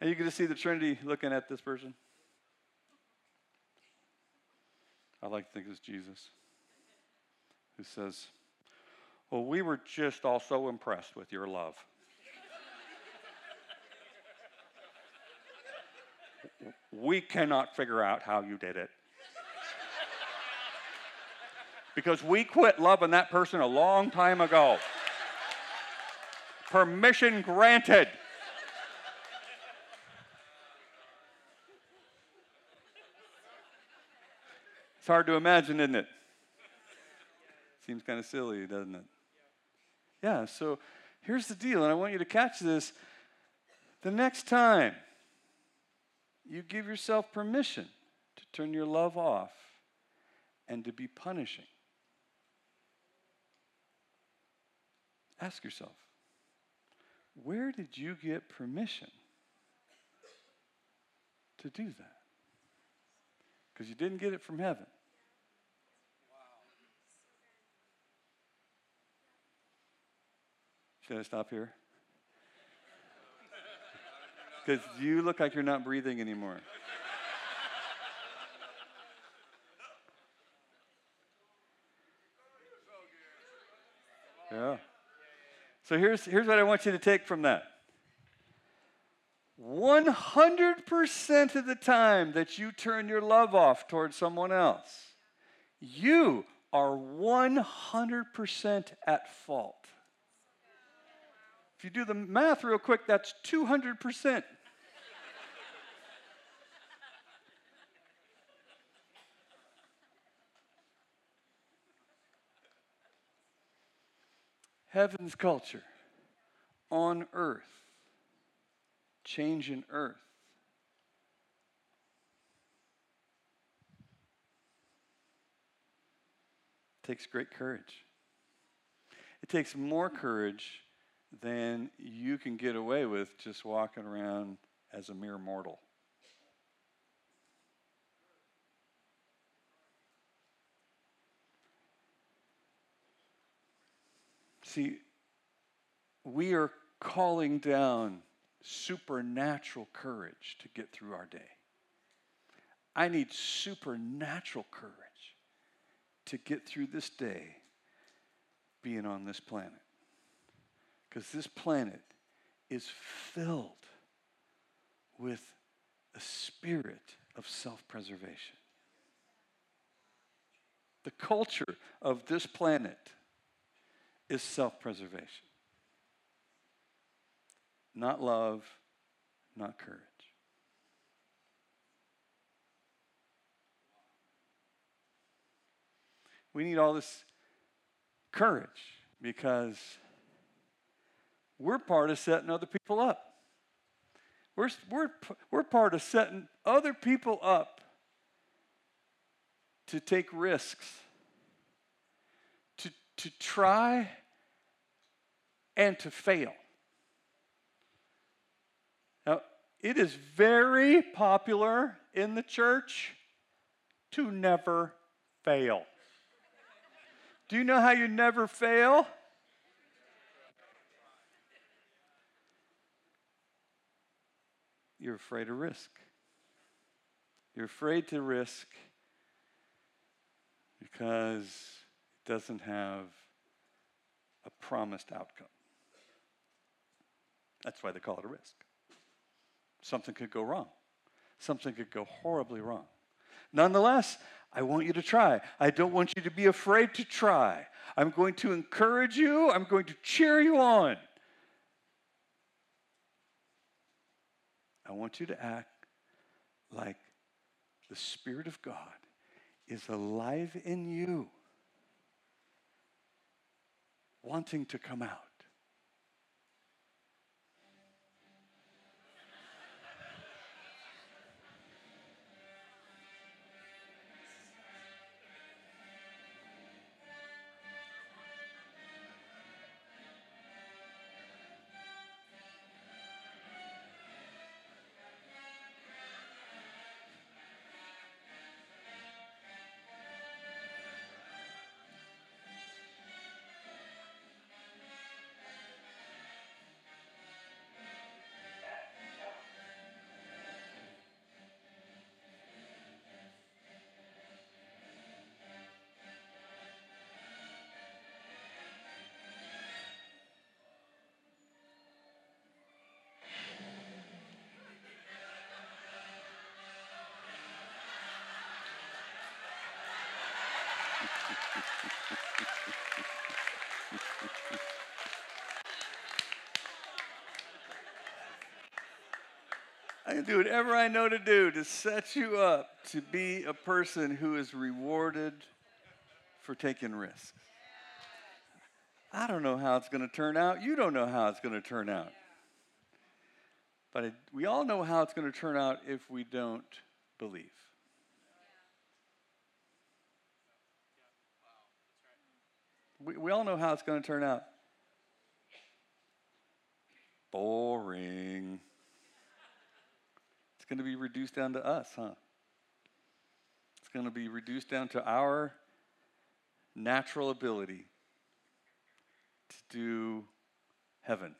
and you get to see the Trinity looking at this person. I like to think it's Jesus who says, Well, we were just all so impressed with your love. we cannot figure out how you did it. because we quit loving that person a long time ago. Permission granted. It's hard to imagine, isn't it? Seems kind of silly, doesn't it? Yeah, so here's the deal, and I want you to catch this. The next time you give yourself permission to turn your love off and to be punishing, ask yourself, where did you get permission to do that? Because you didn't get it from heaven. Should I stop here? Because you look like you're not breathing anymore. Yeah. So here's, here's what I want you to take from that 100% of the time that you turn your love off towards someone else, you are 100% at fault. If you do the math real quick, that's 200%. Heaven's culture on earth, change in earth. takes great courage. It takes more courage than you can get away with just walking around as a mere mortal. See, we are calling down supernatural courage to get through our day. I need supernatural courage to get through this day being on this planet. Because this planet is filled with a spirit of self preservation. The culture of this planet is self preservation. Not love, not courage. We need all this courage because we're part of setting other people up. We're, we're, we're part of setting other people up to take risks, to, to try and to fail. Now, it is very popular in the church to never fail. Do you know how you never fail? You're afraid of risk. You're afraid to risk because it doesn't have a promised outcome. That's why they call it a risk. Something could go wrong, something could go horribly wrong. Nonetheless, I want you to try. I don't want you to be afraid to try. I'm going to encourage you, I'm going to cheer you on. I want you to act like the Spirit of God is alive in you, wanting to come out. I can do whatever I know to do to set you up to be a person who is rewarded for taking risks. I don't know how it's going to turn out. You don't know how it's going to turn out. But we all know how it's going to turn out if we don't believe. We, we all know how it's going to turn out. Boring. It's going to be reduced down to us, huh? It's going to be reduced down to our natural ability to do heaven.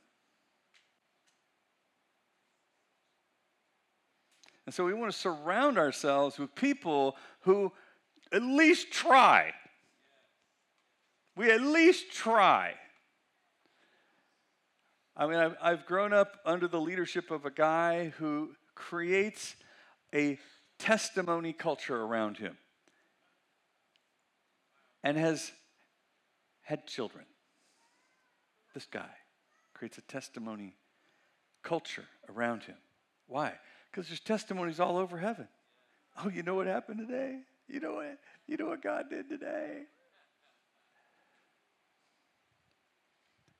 And so we want to surround ourselves with people who at least try. We at least try. I mean, I've, grown up under the leadership of a guy who creates a testimony culture around him and has had children. This guy creates a testimony culture around him. Why? Because there's testimonies all over heaven. Oh, you know what happened today? You know what? You know what God did today?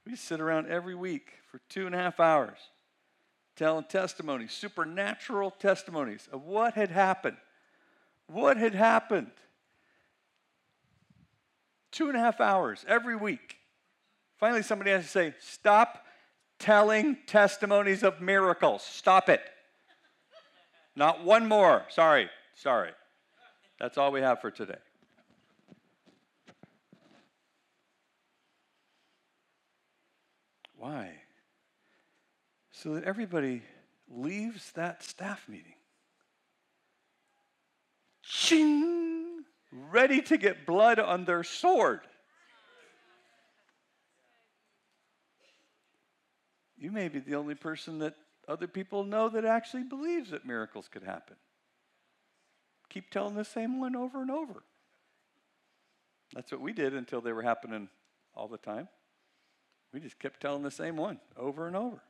We sit around every week for two and a half hours telling testimonies, supernatural testimonies of what had happened. What had happened? Two and a half hours every week. Finally, somebody has to say, Stop telling testimonies of miracles. Stop it. Not one more. Sorry, sorry. That's all we have for today. Why? So that everybody leaves that staff meeting. Ching! Ready to get blood on their sword. You may be the only person that other people know that actually believes that miracles could happen. Keep telling the same one over and over. That's what we did until they were happening all the time. We just kept telling the same one over and over.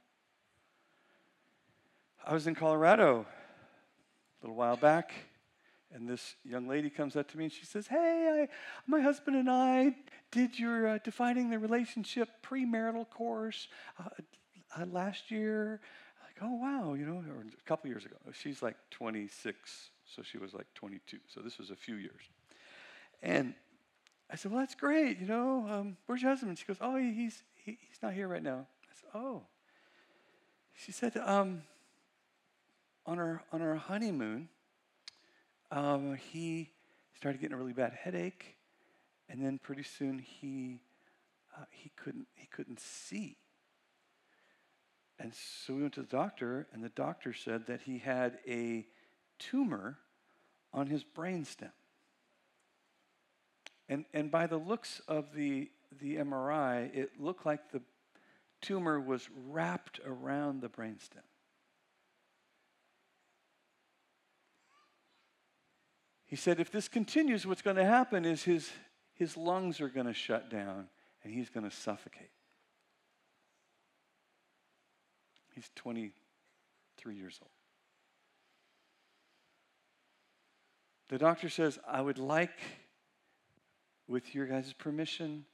I was in Colorado a little while back, and this young lady comes up to me and she says, Hey, I, my husband and I did your uh, Defining the Relationship premarital course uh, uh, last year. Like, oh, wow, you know, or a couple years ago. She's like 26, so she was like 22. So this was a few years. And I said, Well, that's great. You know, um, where's your husband? She goes, Oh, he's, he, he's not here right now. I said, Oh. She said, um, on our, on our honeymoon, um, he started getting a really bad headache, and then pretty soon he, uh, he, couldn't, he couldn't see. And so we went to the doctor, and the doctor said that he had a tumor on his brainstem. And, and by the looks of the, the MRI, it looked like the tumor was wrapped around the brainstem. He said, if this continues, what's going to happen is his, his lungs are going to shut down and he's going to suffocate. He's 23 years old. The doctor says, I would like, with your guys' permission,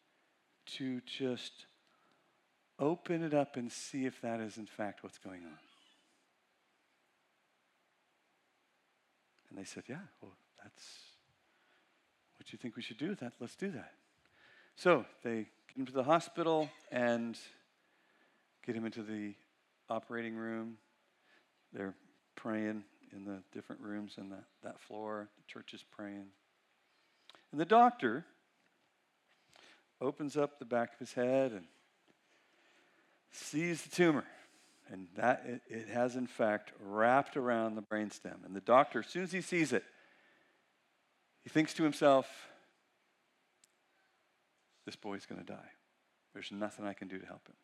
to just open it up and see if that is in fact what's going on. And they said, Yeah, well, that's what you think we should do with that. Let's do that. So they get him to the hospital and get him into the operating room. They're praying in the different rooms in that, that floor. The church is praying. And the doctor opens up the back of his head and sees the tumor. And that it, it has in fact wrapped around the brainstem. And the doctor, as soon as he sees it, he thinks to himself, this boy's going to die. There's nothing I can do to help him.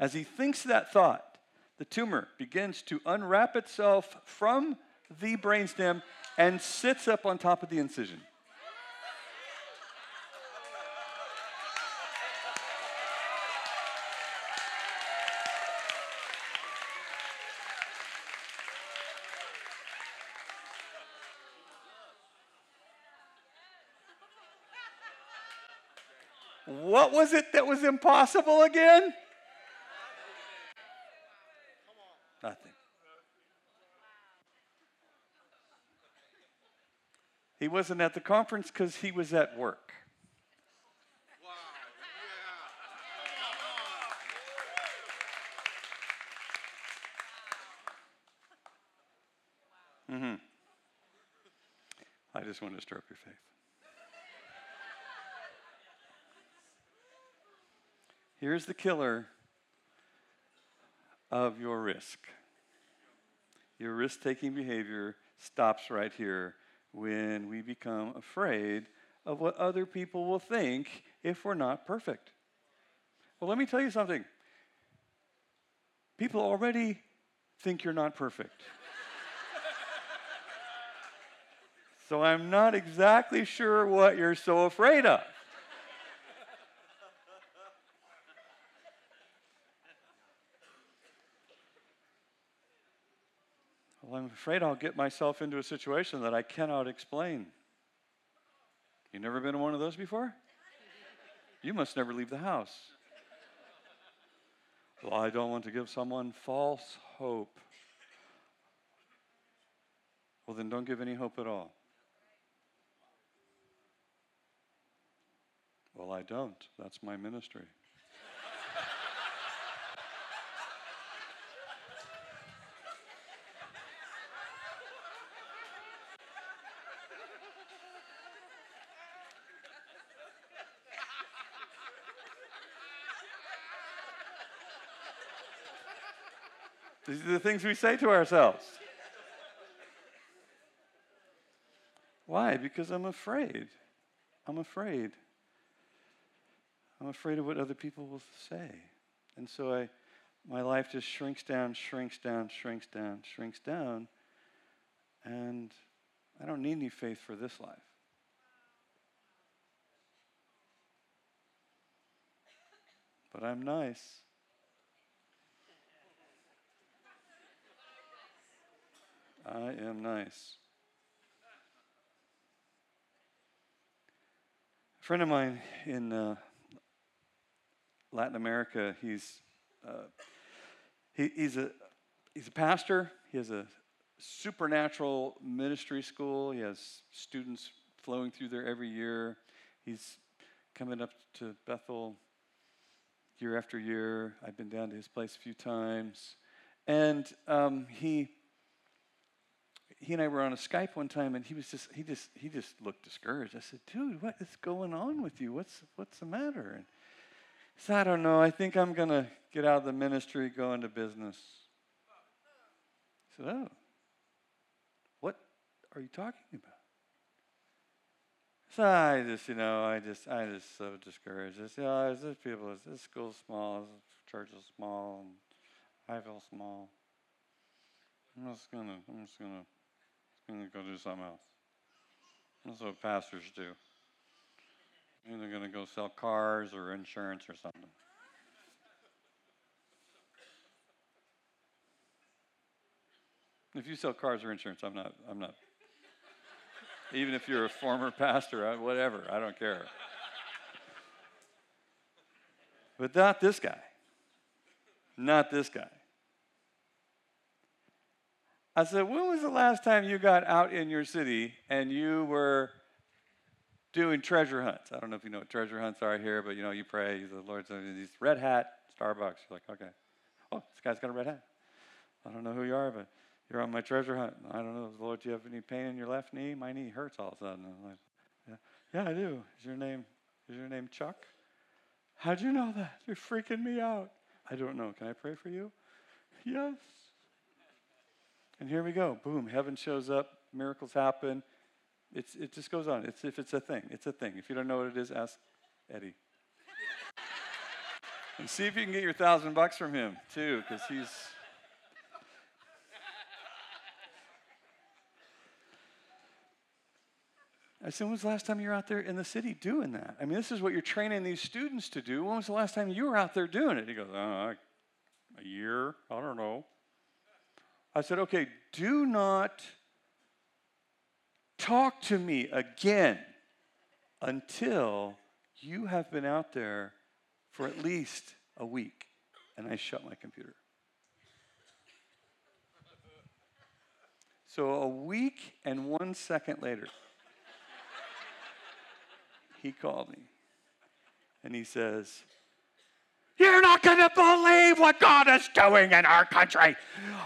As he thinks that thought, the tumor begins to unwrap itself from the brainstem and sits up on top of the incision. What was it that was impossible again? Nothing. He wasn't at the conference because he was at work. Mm-hmm. I just want to stroke your faith. Here's the killer of your risk. Your risk taking behavior stops right here when we become afraid of what other people will think if we're not perfect. Well, let me tell you something. People already think you're not perfect. so I'm not exactly sure what you're so afraid of. Well, I'm afraid I'll get myself into a situation that I cannot explain. You never been in one of those before? You must never leave the house. Well, I don't want to give someone false hope. Well, then don't give any hope at all. Well, I don't. That's my ministry. These are the things we say to ourselves. Why? Because I'm afraid. I'm afraid. I'm afraid of what other people will say. And so I my life just shrinks down, shrinks down, shrinks down, shrinks down. And I don't need any faith for this life. But I'm nice. I am nice. A friend of mine in uh, Latin America, he's, uh, he, he's, a, he's a pastor. He has a supernatural ministry school. He has students flowing through there every year. He's coming up to Bethel year after year. I've been down to his place a few times. And um, he he and I were on a Skype one time, and he was just he just he just looked discouraged. I said, "Dude, what is going on with you? What's what's the matter?" And he said, "I don't know. I think I'm gonna get out of the ministry, go into business." I said, "Oh, what are you talking about?" So I just, you know, I just, I just so discouraged. I said, know, this people, this school's small, this church is small, and I feel small. I'm just gonna, I'm just gonna Going to go do something else. That's what pastors do. Either going to go sell cars or insurance or something. If you sell cars or insurance, I'm not. I'm not. Even if you're a former pastor, I, whatever, I don't care. But not this guy. Not this guy. I said, when was the last time you got out in your city and you were doing treasure hunts? I don't know if you know what treasure hunts are here, but you know, you pray, the Lord's these red hat, Starbucks. You're like, okay. Oh, this guy's got a red hat. I don't know who you are, but you're on my treasure hunt. I don't know, Lord, do you have any pain in your left knee? My knee hurts all of a sudden. I'm like, yeah, yeah, I do. Is your name is your name Chuck? How'd you know that? You're freaking me out. I don't know. Can I pray for you? Yes. And here we go. Boom, heaven shows up, miracles happen. It's, it just goes on. It's, if it's a thing, it's a thing. If you don't know what it is, ask Eddie. and see if you can get your thousand bucks from him, too, because he's. I said, when was the last time you were out there in the city doing that? I mean, this is what you're training these students to do. When was the last time you were out there doing it? He goes, oh, a year? I don't know. I said, okay, do not talk to me again until You have been out there for at least a week. And I shut my computer. So a week and one second later, he called me and he says, You're not going to believe what God is doing in our country.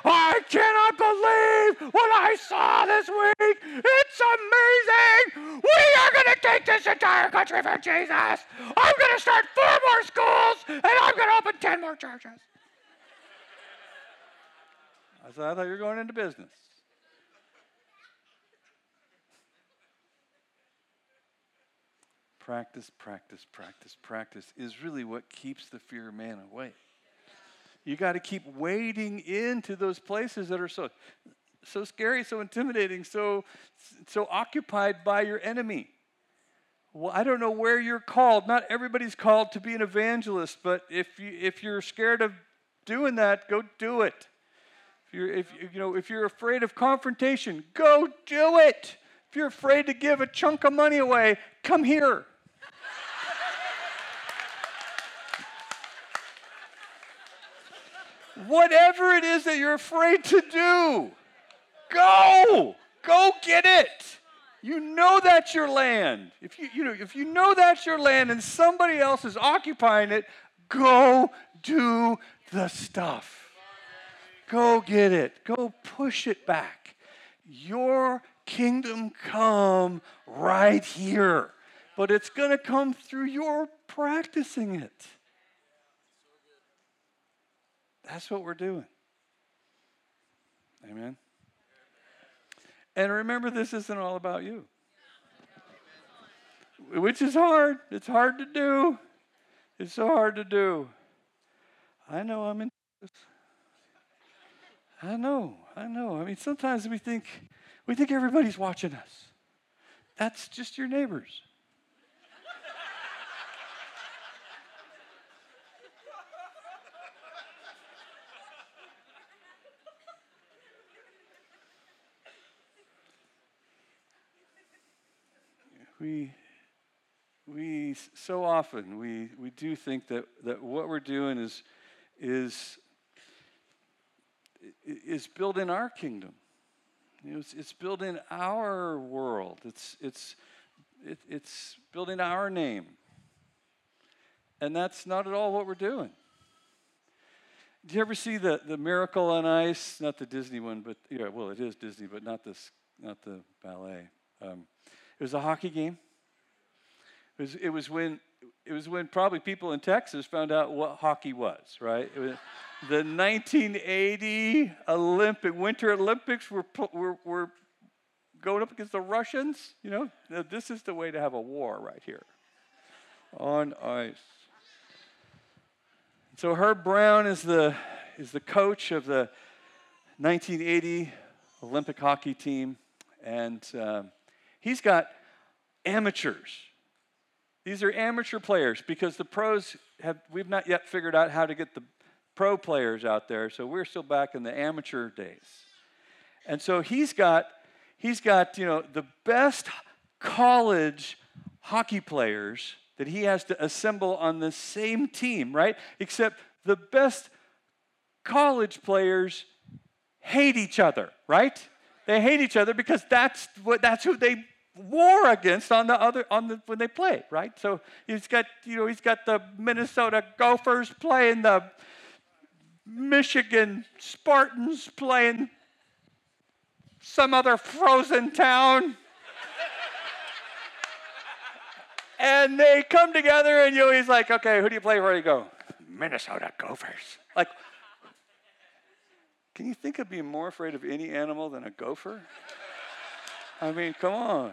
I cannot believe what I saw this week. It's amazing. We are going to take this entire country for Jesus. I'm going to start four more schools and I'm going to open 10 more churches. I said, I thought you were going into business. Practice, practice, practice, practice is really what keeps the fear of man away. You got to keep wading into those places that are so so scary, so intimidating, so so occupied by your enemy. Well, I don't know where you're called. Not everybody's called to be an evangelist, but if you if you're scared of doing that, go do it. If you're if you know if you're afraid of confrontation, go do it. If you're afraid to give a chunk of money away, come here. Whatever it is that you're afraid to do, go. Go get it. You know that's your land. If you, you know, if you know that's your land and somebody else is occupying it, go do the stuff. Go get it. Go push it back. Your kingdom come right here. But it's going to come through your practicing it. That's what we're doing. Amen. And remember, this isn't all about you, which is hard. It's hard to do. It's so hard to do. I know I'm in. I know. I know. I mean, sometimes we think we think everybody's watching us. That's just your neighbors. We we so often we, we do think that, that what we're doing is is is building our kingdom. You know, it's, it's building our world. It's it's it, it's building our name. And that's not at all what we're doing. Do you ever see the, the Miracle on Ice? Not the Disney one, but yeah, well, it is Disney, but not this, not the ballet. Um, it was a hockey game. It was, it was when it was when probably people in Texas found out what hockey was, right? Was, the 1980 Olympic Winter Olympics were, were, were going up against the Russians. You know, now, this is the way to have a war right here on ice. So Herb Brown is the is the coach of the 1980 Olympic hockey team, and um, he's got amateurs. These are amateur players because the pros have, we've not yet figured out how to get the pro players out there, so we're still back in the amateur days. And so he's got, he's got, you know, the best college hockey players that he has to assemble on the same team, right? Except the best college players hate each other, right? They hate each other because that's what that's who they war against on the other on the when they play, right? So he's got you know he's got the Minnesota Gophers playing the Michigan Spartans playing some other frozen town. and they come together and you know, he's like, okay, who do you play for? You go, Minnesota Gophers. Like, can you think of being more afraid of any animal than a gopher? I mean, come on.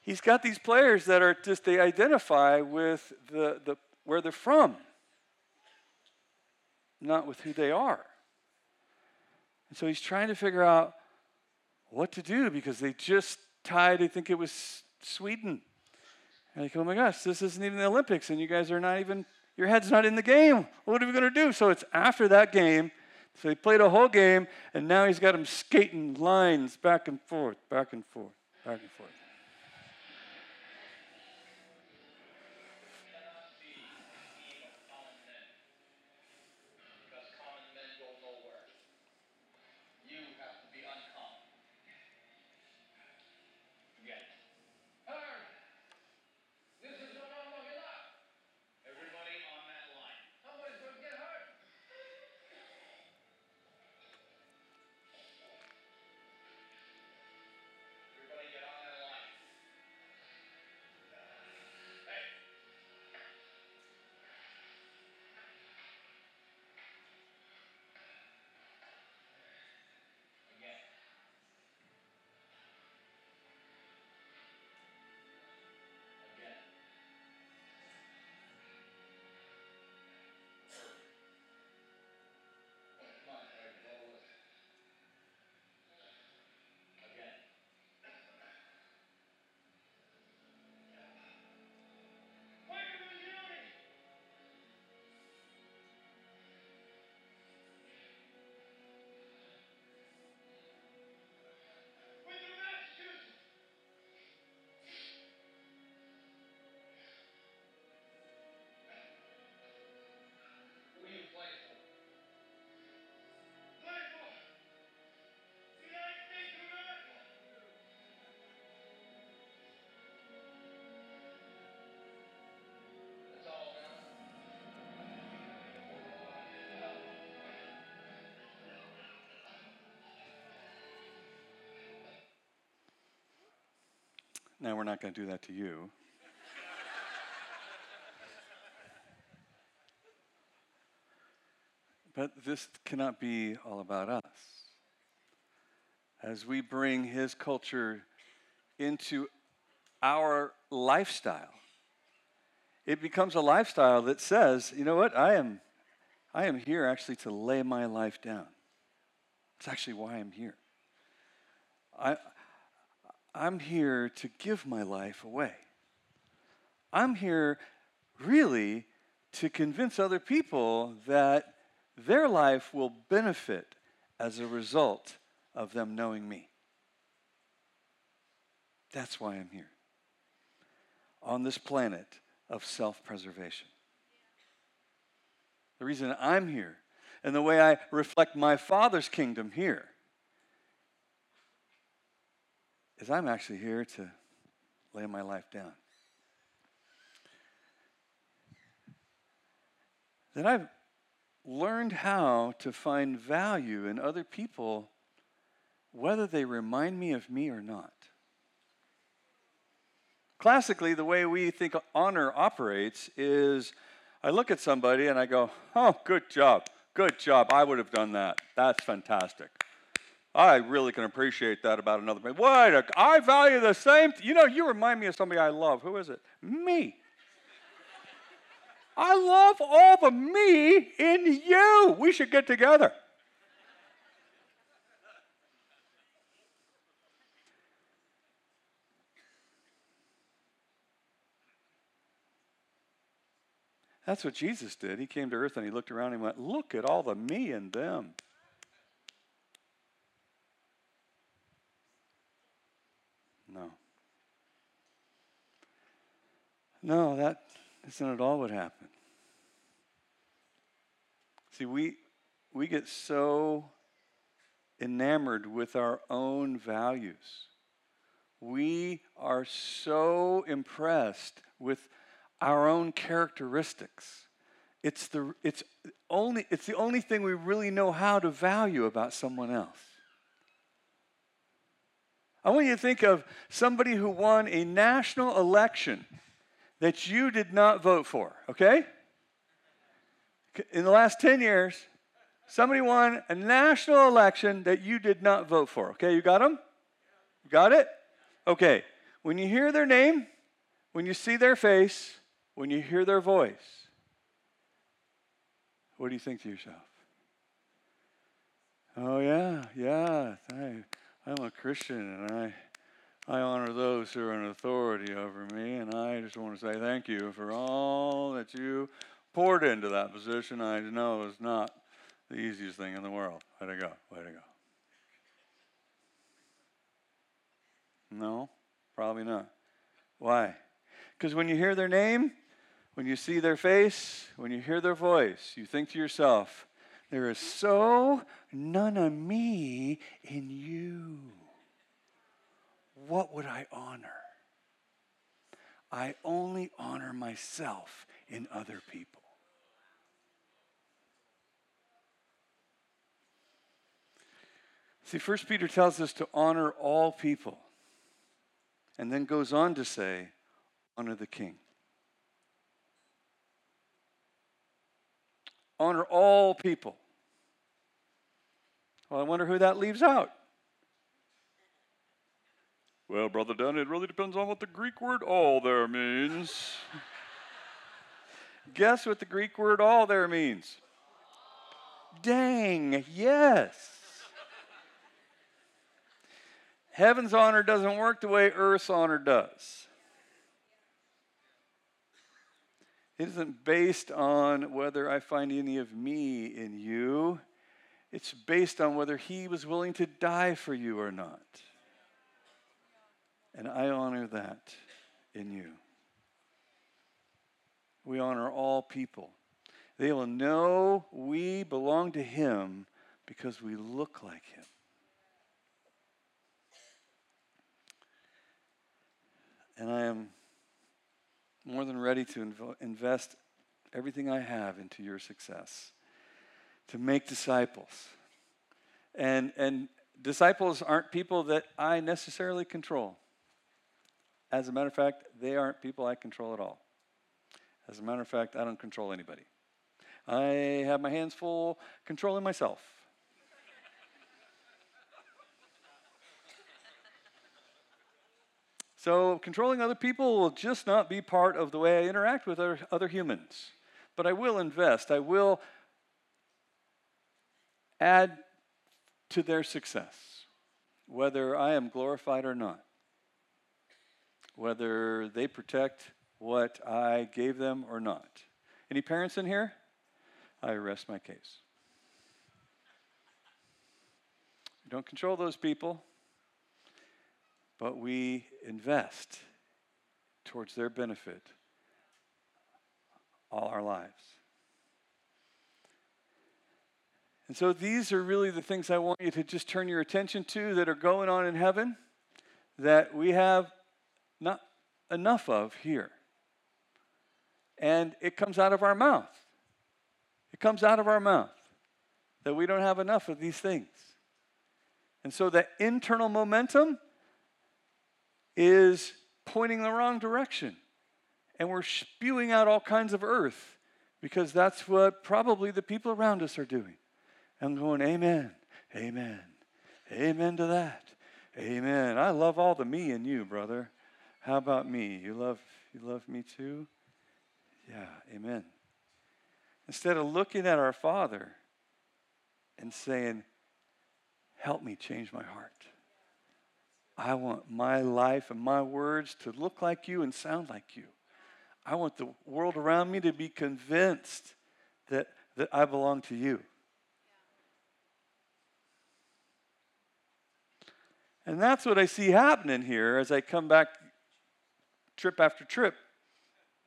He's got these players that are just, they identify with the, the, where they're from, not with who they are. And so he's trying to figure out what to do because they just tied, I think it was Sweden. And like, oh my gosh, this isn't even the Olympics, and you guys are not even, your head's not in the game. What are we going to do? So it's after that game so he played a whole game, and now he's got him skating lines back and forth, back and forth, back and forth. Now, we're not going to do that to you. but this cannot be all about us. As we bring his culture into our lifestyle, it becomes a lifestyle that says, you know what, I am, I am here actually to lay my life down. It's actually why I'm here. I, I'm here to give my life away. I'm here really to convince other people that their life will benefit as a result of them knowing me. That's why I'm here. On this planet of self preservation. The reason I'm here and the way I reflect my Father's kingdom here is I'm actually here to lay my life down. That I've learned how to find value in other people, whether they remind me of me or not. Classically, the way we think honor operates is I look at somebody and I go, oh, good job, good job, I would have done that. That's fantastic. I really can appreciate that about another person. What? I value the same. you know, you remind me of somebody I love. Who is it? Me. I love all the me in you. We should get together. That's what Jesus did. He came to earth and he looked around and he went, Look at all the me in them. No. No, that isn't at all what happened. See, we, we get so enamored with our own values. We are so impressed with our own characteristics. It's the, it's, only, it's the only thing we really know how to value about someone else. I want you to think of somebody who won a national election that you did not vote for, okay? In the last 10 years, somebody won a national election that you did not vote for, okay? You got them? You got it? Okay. When you hear their name, when you see their face, when you hear their voice, what do you think to yourself? Oh, yeah, yeah. I, I'm a Christian and I, I honor those who are in authority over me. And I just want to say thank you for all that you poured into that position. I know it's not the easiest thing in the world. Way to go. Way to go. No, probably not. Why? Because when you hear their name, when you see their face, when you hear their voice, you think to yourself, there is so none of me in you. What would I honor? I only honor myself in other people. See, First Peter tells us to honor all people, and then goes on to say, honor the king. Honor all people. Well, I wonder who that leaves out. Well, Brother Dan, it really depends on what the Greek word all there means. Guess what the Greek word all there means? Dang, yes. Heaven's honor doesn't work the way earth's honor does. It isn't based on whether I find any of me in you. It's based on whether he was willing to die for you or not. And I honor that in you. We honor all people. They will know we belong to him because we look like him. And I am more than ready to inv- invest everything I have into your success, to make disciples. And, and disciples aren't people that I necessarily control As a matter of fact, they aren't people I control at all. As a matter of fact, I don't control anybody. I have my hands full controlling myself. So, controlling other people will just not be part of the way I interact with other, humans. But I will invest, I will add to their success, whether I am glorified or not, whether they protect what I gave them or not. Any parents in here? I rest my case. We don't control those people, but we invest towards their benefit all our lives. And so these are really the things I want you to just turn your attention to that are going on in heaven that we have not enough of here. And it comes out of our mouth. It comes out of our mouth that we don't have enough of these things. And so that internal momentum is pointing the wrong direction. And we're spewing out all kinds of earth because that's what probably the people around us are doing. And going, Amen, Amen, Amen to that. Amen. I love all the me and you, brother. How about me? You love you love me too? Yeah, amen. Instead of looking at our Father and saying, Help me change my heart. I want my life and my words to look like you and sound like you. I want the world around me to be convinced that, that I belong to you. And that's what I see happening here as I come back trip after trip.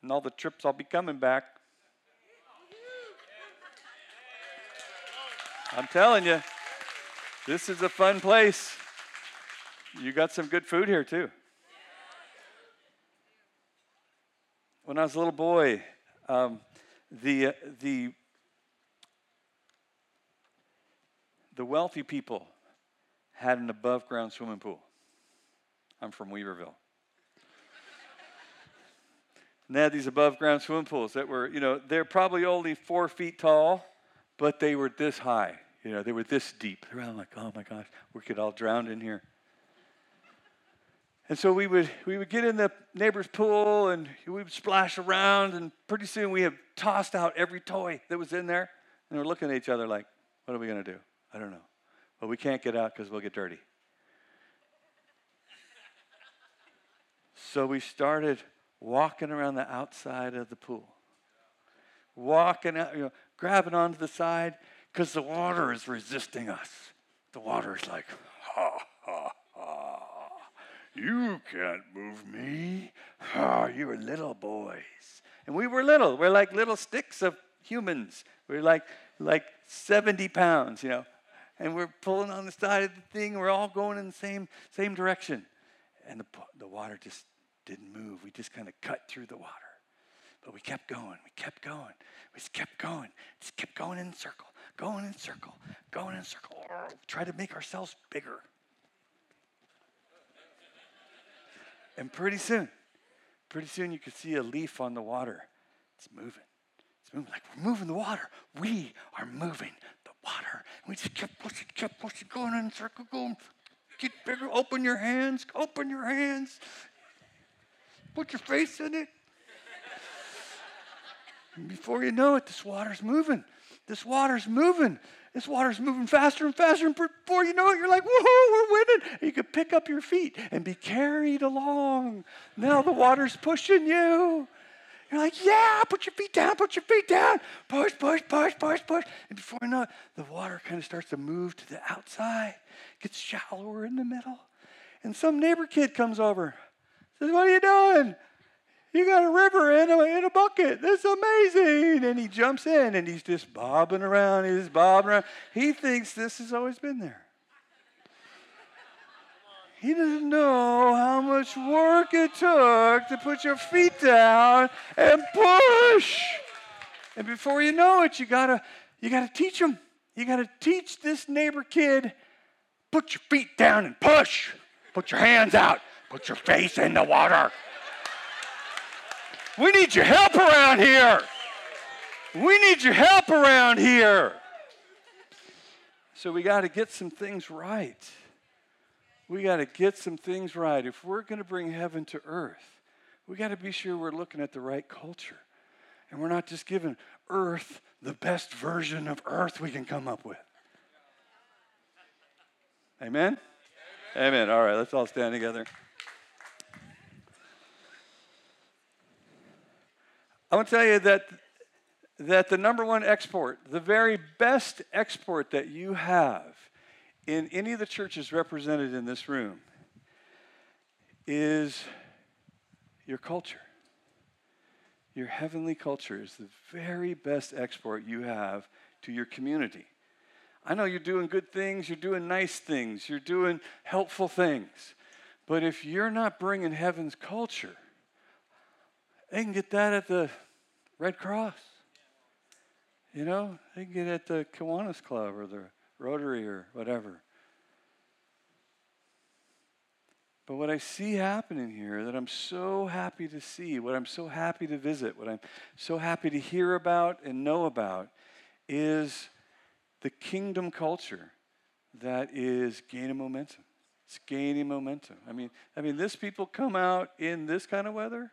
And all the trips I'll be coming back. I'm telling you, this is a fun place. You got some good food here, too. When I was a little boy, um, the, the, the wealthy people had an above ground swimming pool. I'm from Weaverville. And they had these above ground swimming pools that were, you know, they're probably only four feet tall, but they were this high. You know, they were this deep. They're all like, oh my gosh, we could all drown in here. And so we would we would get in the neighbor's pool and we would splash around, and pretty soon we had tossed out every toy that was in there, and we're looking at each other like, what are we gonna do? I don't know. But we can't get out because we'll get dirty. so we started walking around the outside of the pool, walking out, you know, grabbing onto the side because the water is resisting us. The water is like, ha, ha, ha. You can't move me. Ha, you are little boys. And we were little. We're like little sticks of humans. We're like, like 70 pounds, you know and we're pulling on the side of the thing. We're all going in the same, same direction. And the, the water just didn't move. We just kind of cut through the water. But we kept going. We kept going. We just kept going. Just kept going in circle, going in circle, going in circle. Oh, try to make ourselves bigger. And pretty soon, pretty soon you could see a leaf on the water. It's moving. It's moving like we're moving the water. We are moving the water. And we just kept pushing, kept pushing, going in circle, going, get bigger. Open your hands, open your hands. Put your face in it. And before you know it, this water's moving. This water's moving. This water's moving faster and faster. And before you know it, you're like, woohoo, we're winning. And you can pick up your feet and be carried along. Now the water's pushing you. You're like, yeah, put your feet down, put your feet down. Push, push, push, push, push. And before you know it, the water kind of starts to move to the outside, gets shallower in the middle. And some neighbor kid comes over, says, What are you doing? You got a river in a, in a bucket. That's amazing. And he jumps in and he's just bobbing around. He's bobbing around. He thinks this has always been there. He doesn't know how much work it took to put your feet down and push. And before you know it, you gotta you gotta teach him. You gotta teach this neighbor kid, put your feet down and push. Put your hands out. Put your face in the water. We need your help around here. We need your help around here. So we got to get some things right. We got to get some things right. If we're going to bring heaven to earth, we got to be sure we're looking at the right culture. And we're not just giving earth the best version of earth we can come up with. Amen? Amen. All right, let's all stand together. I want to tell you that, that the number one export, the very best export that you have in any of the churches represented in this room, is your culture. Your heavenly culture is the very best export you have to your community. I know you're doing good things, you're doing nice things, you're doing helpful things. But if you're not bringing heaven's culture, they can get that at the Red Cross. You know, they can get it at the Kiwanis Club or the Rotary or whatever. But what I see happening here that I'm so happy to see, what I'm so happy to visit, what I'm so happy to hear about and know about is the kingdom culture that is gaining momentum. It's gaining momentum. I mean, I mean, this people come out in this kind of weather.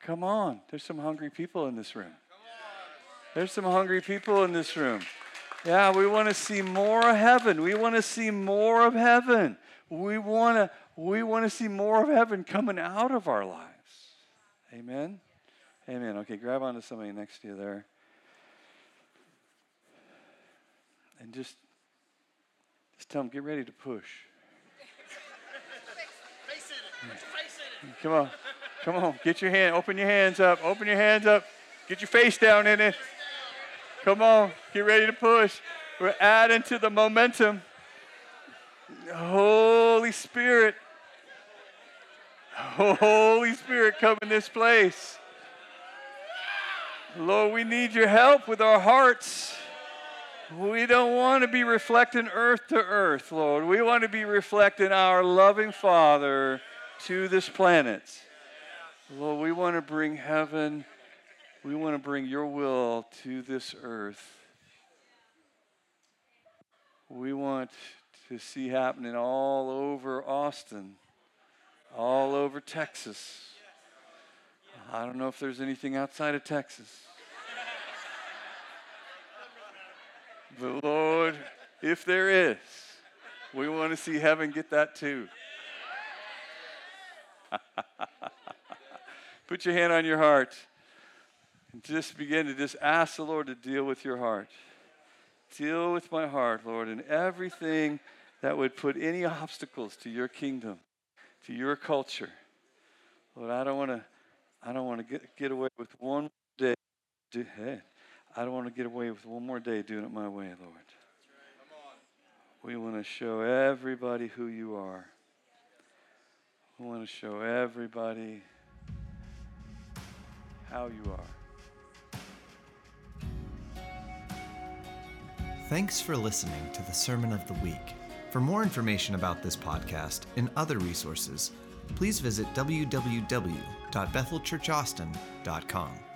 Come on, there's some hungry people in this room. There's some hungry people in this room. Yeah, we want to see more of heaven. We want to see more of heaven. We want to we want to see more of heaven coming out of our lives. Amen. Amen. Okay, grab onto somebody next to you there. and just just tell them get ready to push. Come on. Come on. Get your hand. Open your hands up. Open your hands up. Get your face down in it. Come on. Get ready to push. We're adding to the momentum. Holy Spirit. Holy Spirit, come in this place. Lord, we need your help with our hearts. We don't want to be reflecting earth to earth, Lord. We want to be reflecting our loving Father to this planet. Lord, we want to bring heaven, we want to bring your will to this earth. We want to see happening all over Austin, all over Texas. I don't know if there's anything outside of Texas. But Lord, if there is, we want to see heaven get that too. Put your hand on your heart and just begin to just ask the Lord to deal with your heart. Deal with my heart, Lord, and everything that would put any obstacles to your kingdom, to your culture. Lord, I don't want to I don't want to get, get away with one day. Hey, I don't want to get away with one more day doing it my way, Lord. We want to show everybody who you are. We want to show everybody how you are.
Thanks for listening to the Sermon of the Week. For more information about this podcast and other resources, please visit www.bethelchurchaustin.com.